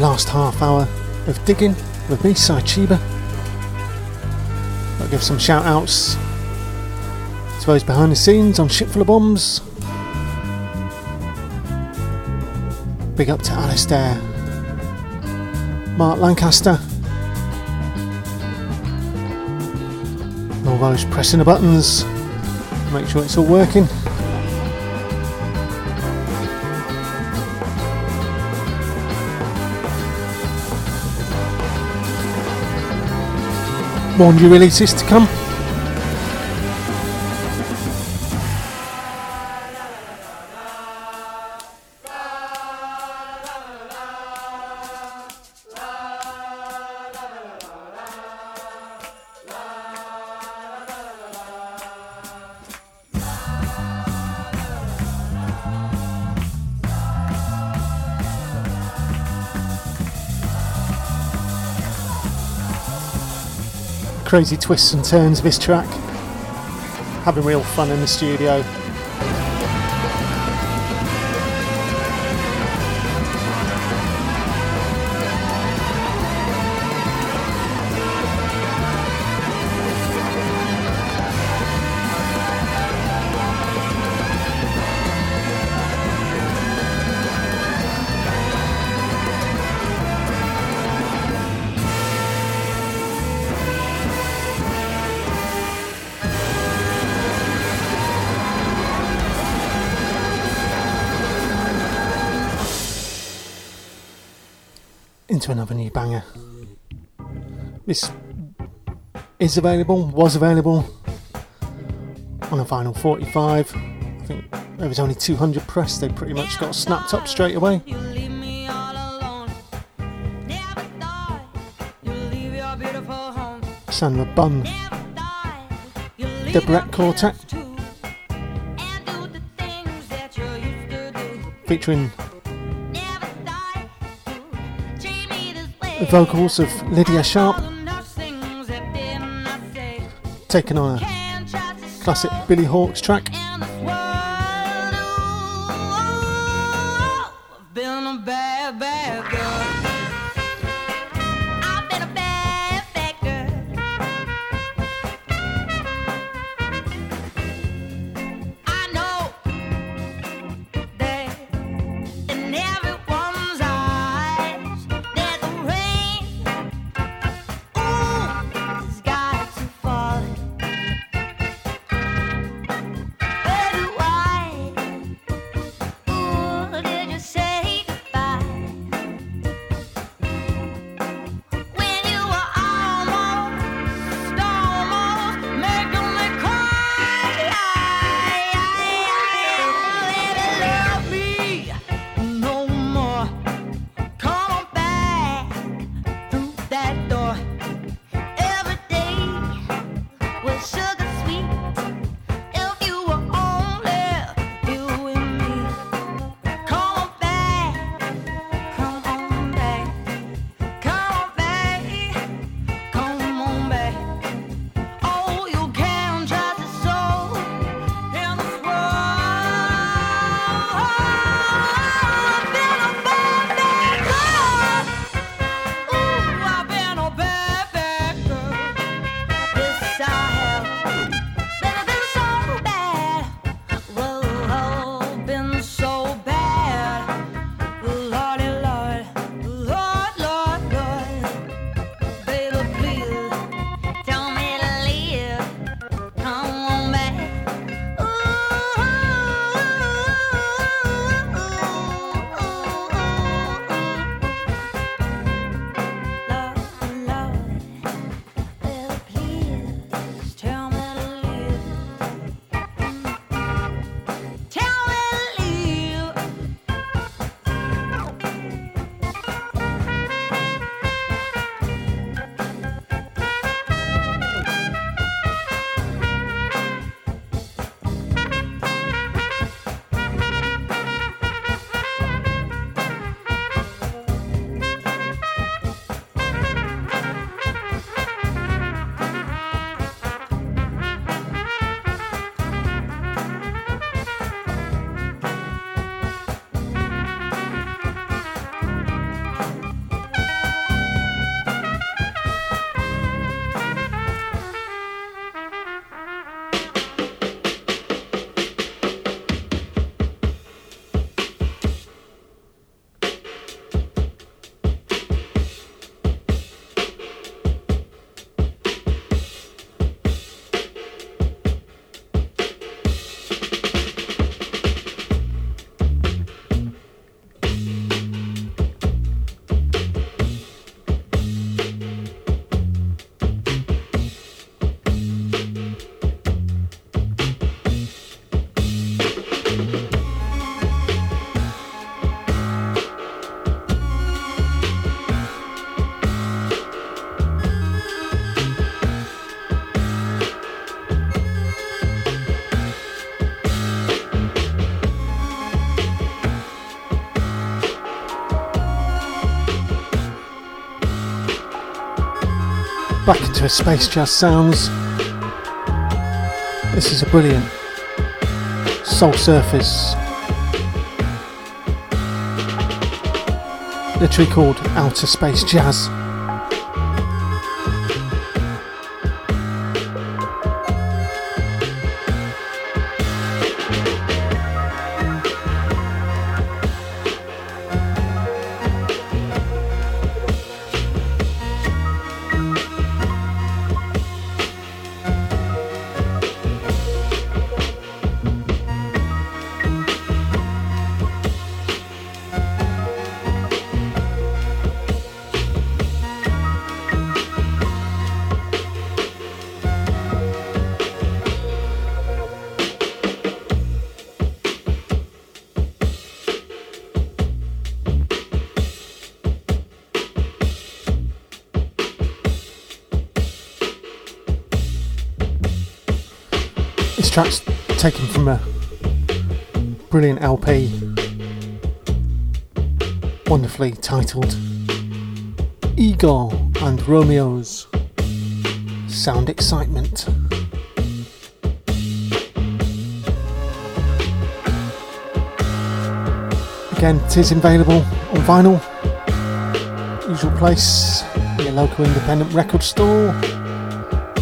last half hour of digging with me, Sai Chiba. I'll give some shout outs to those behind the scenes on Ship Full of Bombs. Big up to Alistair, Mark Lancaster, all those pressing the buttons. Make sure it's all working. More new releases to come. Crazy twists and turns of this track. Having real fun in the studio. Is available, was available on a vinyl 45. I think there was only 200 pressed, they pretty much got snapped up straight away. You leave me all alone. Never thought you'd leave your beautiful home. Sandra Bunn, Never thought you'd leave the your Brett Quartet, kids too. And do the things that you used to do. featuring Never thought you'd treat me this way. the vocals of Lydia Sharp, taken on a classic Billy Hawks track. A space jazz sounds. This is a brilliant Soul Surface. Literally called Outer Space Jazz. Titled Igor and Romeo's Sound Excitement. Again, it is available on vinyl, usual place, your local independent record store,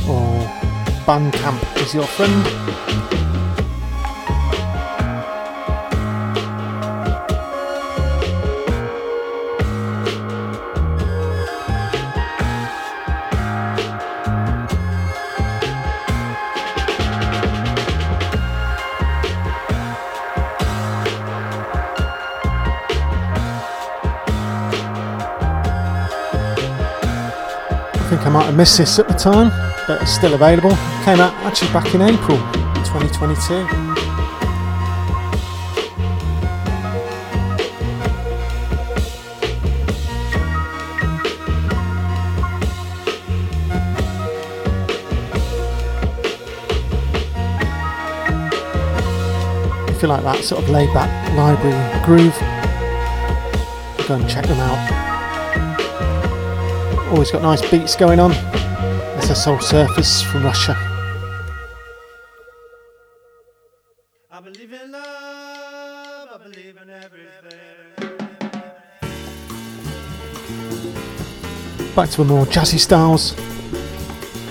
or Bandcamp is your friend. Might have missed this at the time, but it's still available. Came out actually back in April 2022. If you like that sort of laid back library groove, go and check them out. Always got nice beats going on. There's a Soul Surface from Russia. I believe in love, I believe in everything. Back to a more jazzy styles.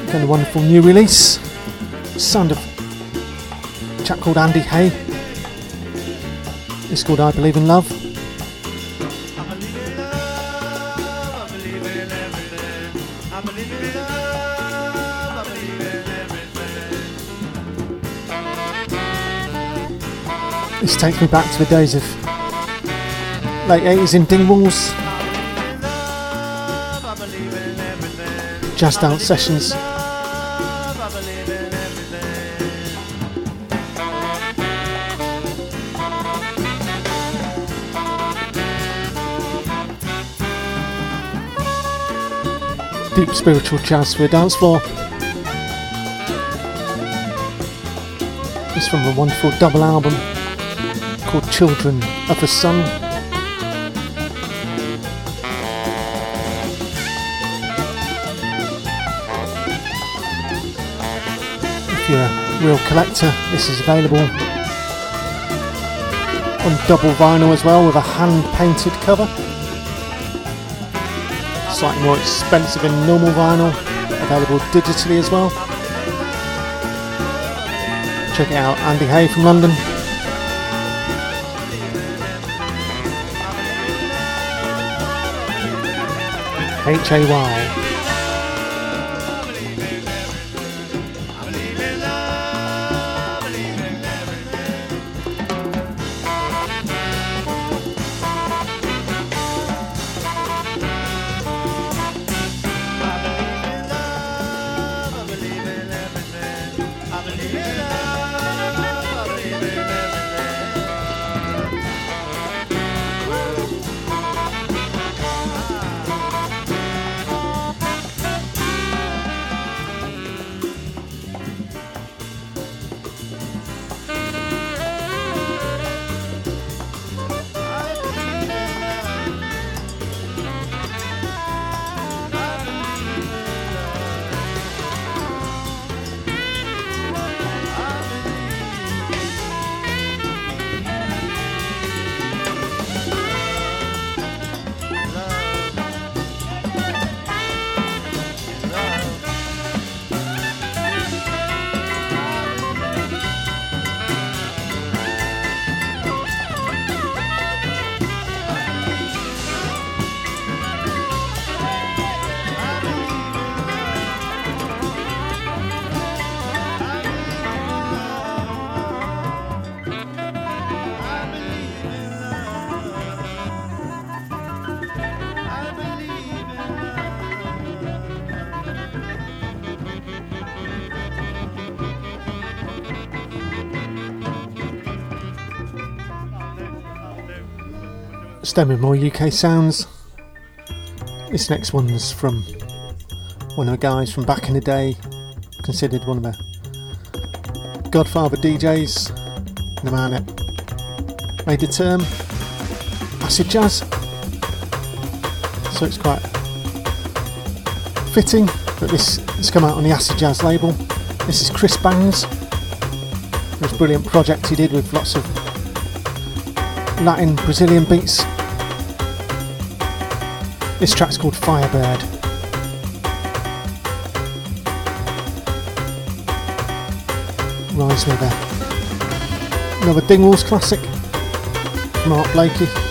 Again, a wonderful new release. Sound of a chap called Andy Hay. It's called I Believe in Love. Takes me back to the days of late 80s in Dingwalls, jazz dance sessions. Deep spiritual jazz for a dance floor. It's from a wonderful double album Children of the Sun. If you're a real collector, this is available on double vinyl as well with a hand painted cover. Slightly more expensive than normal vinyl, available digitally as well. Check it out, Andy Hay from London. H A Y. Stemming more UK sounds. This next one's from one of the guys from back in the day, considered one of the Godfather DJs, the man that made the term acid jazz. So it's quite fitting that this has come out on the acid jazz label. This is Chris Bangs. this brilliant project he did with lots of Latin Brazilian beats. This track's called Firebird. Rise a, another Dingwalls classic Mark Blakey.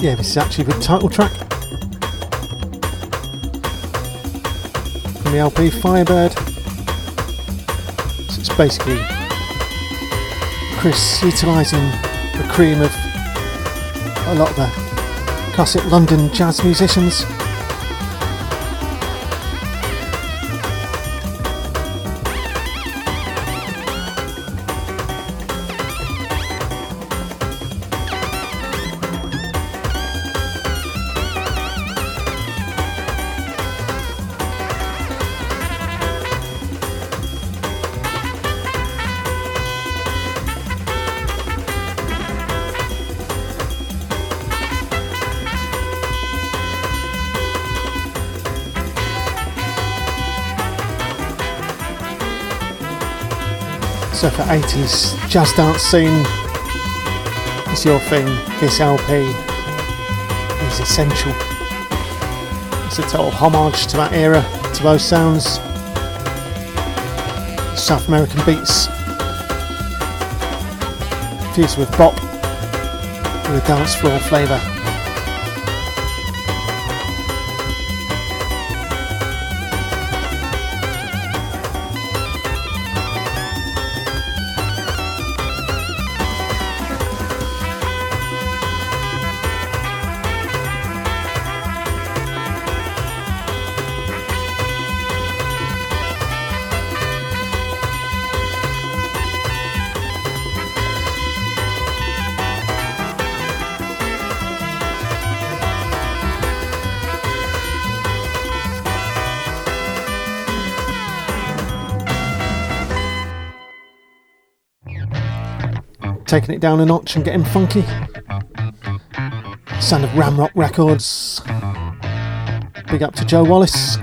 Yeah, this is actually the title track from the LP Firebird. So it's basically Chris utilising the cream of a lot of the classic London jazz musicians. 80s jazz dance scene, it's your thing. This LP is essential. It's a total homage to that era, to those sounds. South American beats fused with bop with a dance floor flavour. Taking it down a notch and getting funky. Sound of Ramrock Records. Big up to Joe Wallace.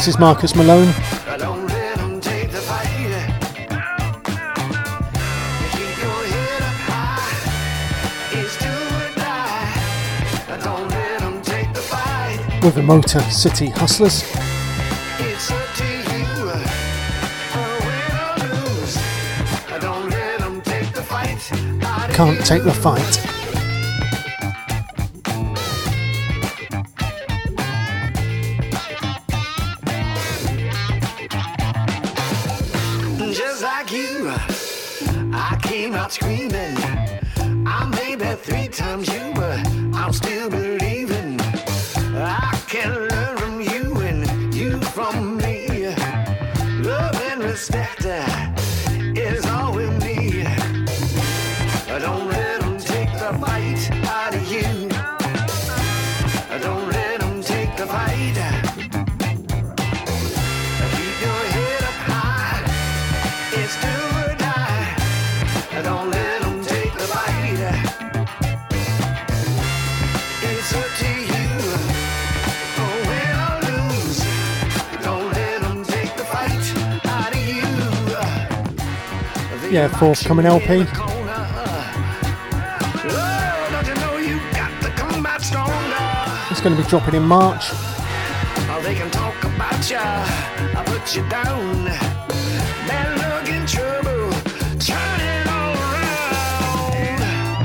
'Em is Marcus Malone. with the Motor City Hustlers. Can't take the you. Yeah, forthcoming LP. Don't you know you got to come back stronger? It's going to be dropping in March. Oh, they can talk about ya, I put you down. Bad luck in trouble, turn it all around.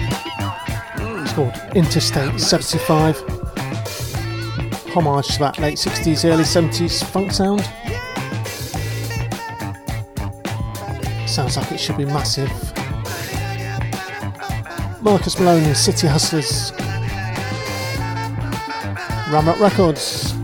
Hmm. It's called Interstate 75. Homage to that late 60s, early 70s funk sound. Sounds like it should be massive. Marcus Malone and City Hustlers. Ramrock Records.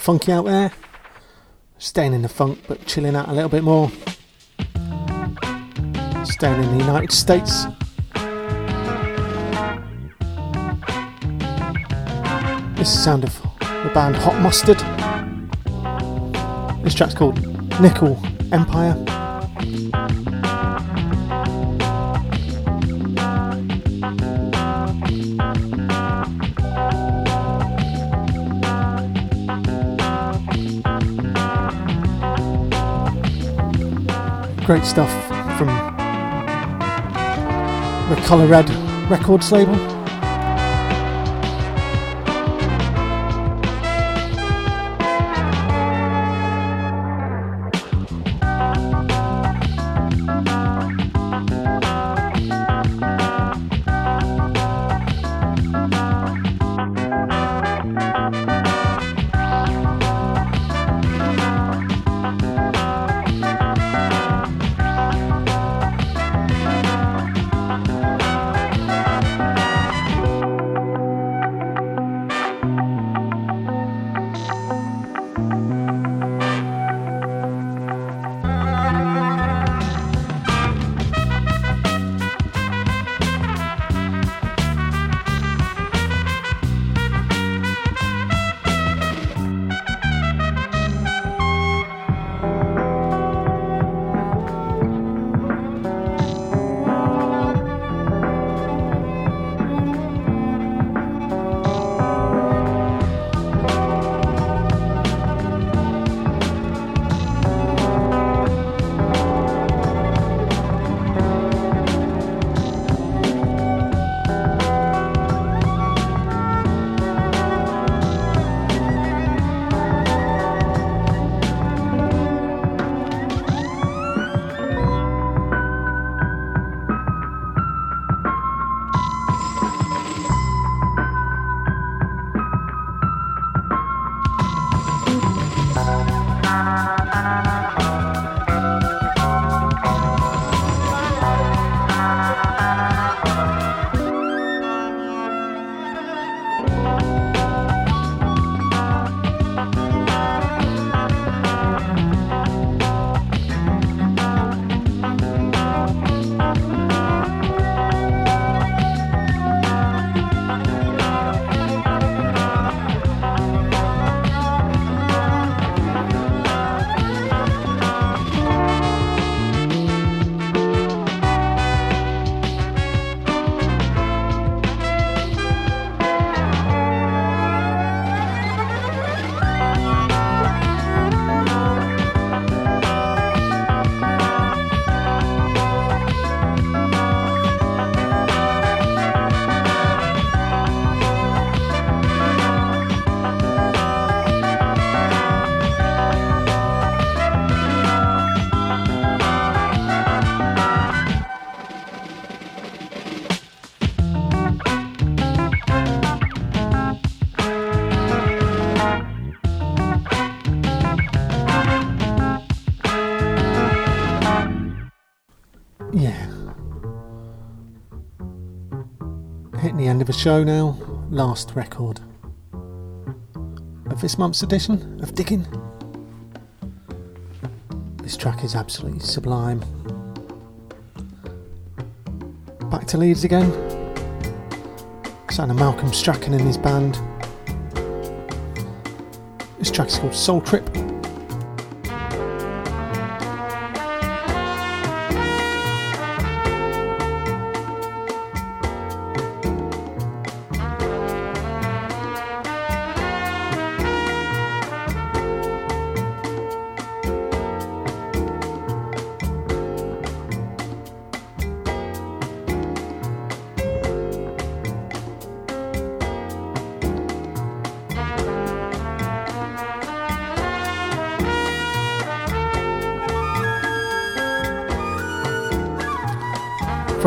Funky out there. Staying in the funk but chilling out a little bit more. Staying in the United States. This is the sound of the band Hot Mustard. This track's called Nickel Empire. Great stuff from the Colour Red Records label. Show now. Last record of this month's edition of Digging. This track is absolutely sublime. Back to Leeds again. Of Malcolm Strachan and his band. This track is called Soul Trip.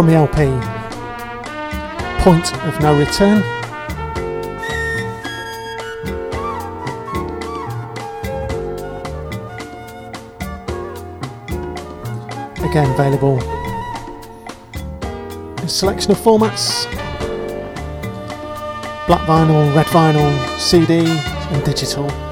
From the LP Point of No Return. Again, available in a selection of formats black vinyl, red vinyl, CD, and digital.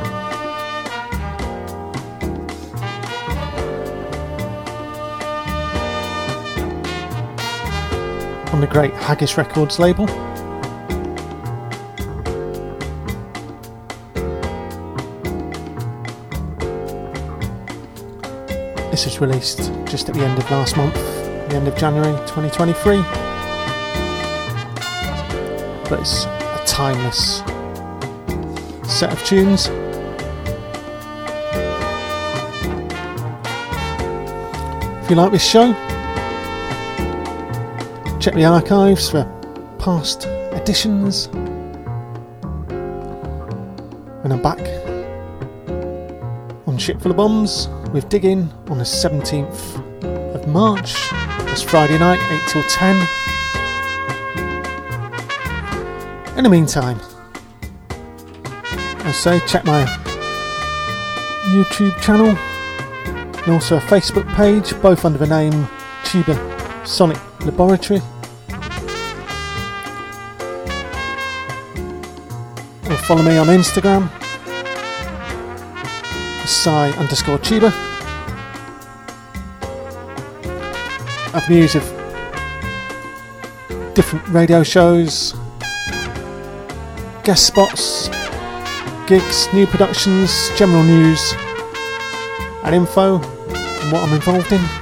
Great Haggis Records label. This was released just at the end of last month, the end of January 2023. But it's a timeless set of tunes. If you like this show, check the archives for past editions. And I'm back on Ship Full of Bombs with Digging on the 17th of March. It's Friday night, 8 till 10. In the meantime, I say check my YouTube channel and also a Facebook page, both under the name Tuba Sonic Laboratory. Or follow me on Instagram, Psy underscore Tuba. I've news of different radio shows, guest spots, gigs, new productions, general news, and info on what I'm involved in.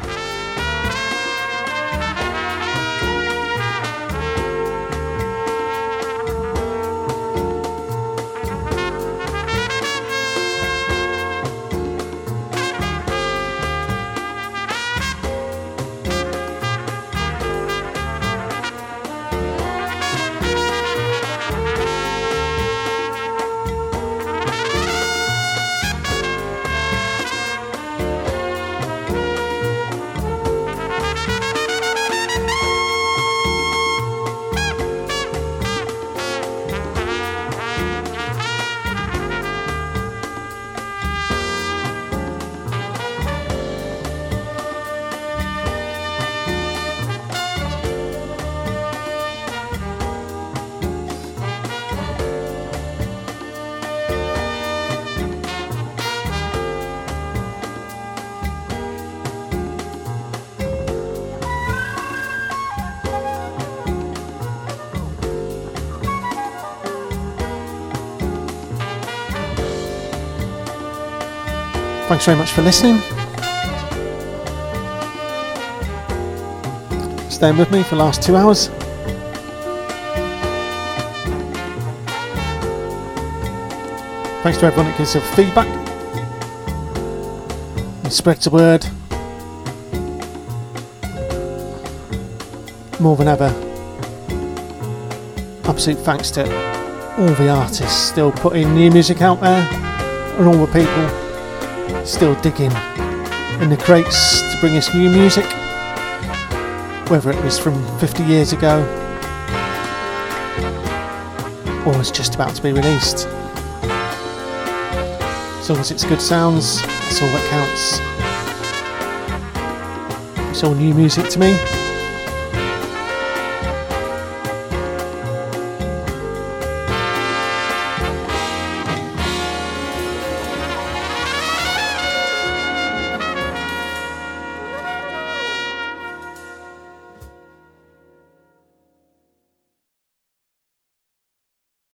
Thanks very much for listening. Staying with me for the last two hours. Thanks to everyone that gives us feedback and spreads the word. More than ever, absolute thanks to all the artists still putting new music out there and all the people still digging in the crates to bring us new music, whether it was from 50 years ago or was just about to be released. As long as it's good sounds, that's all that counts. It's all new music to me.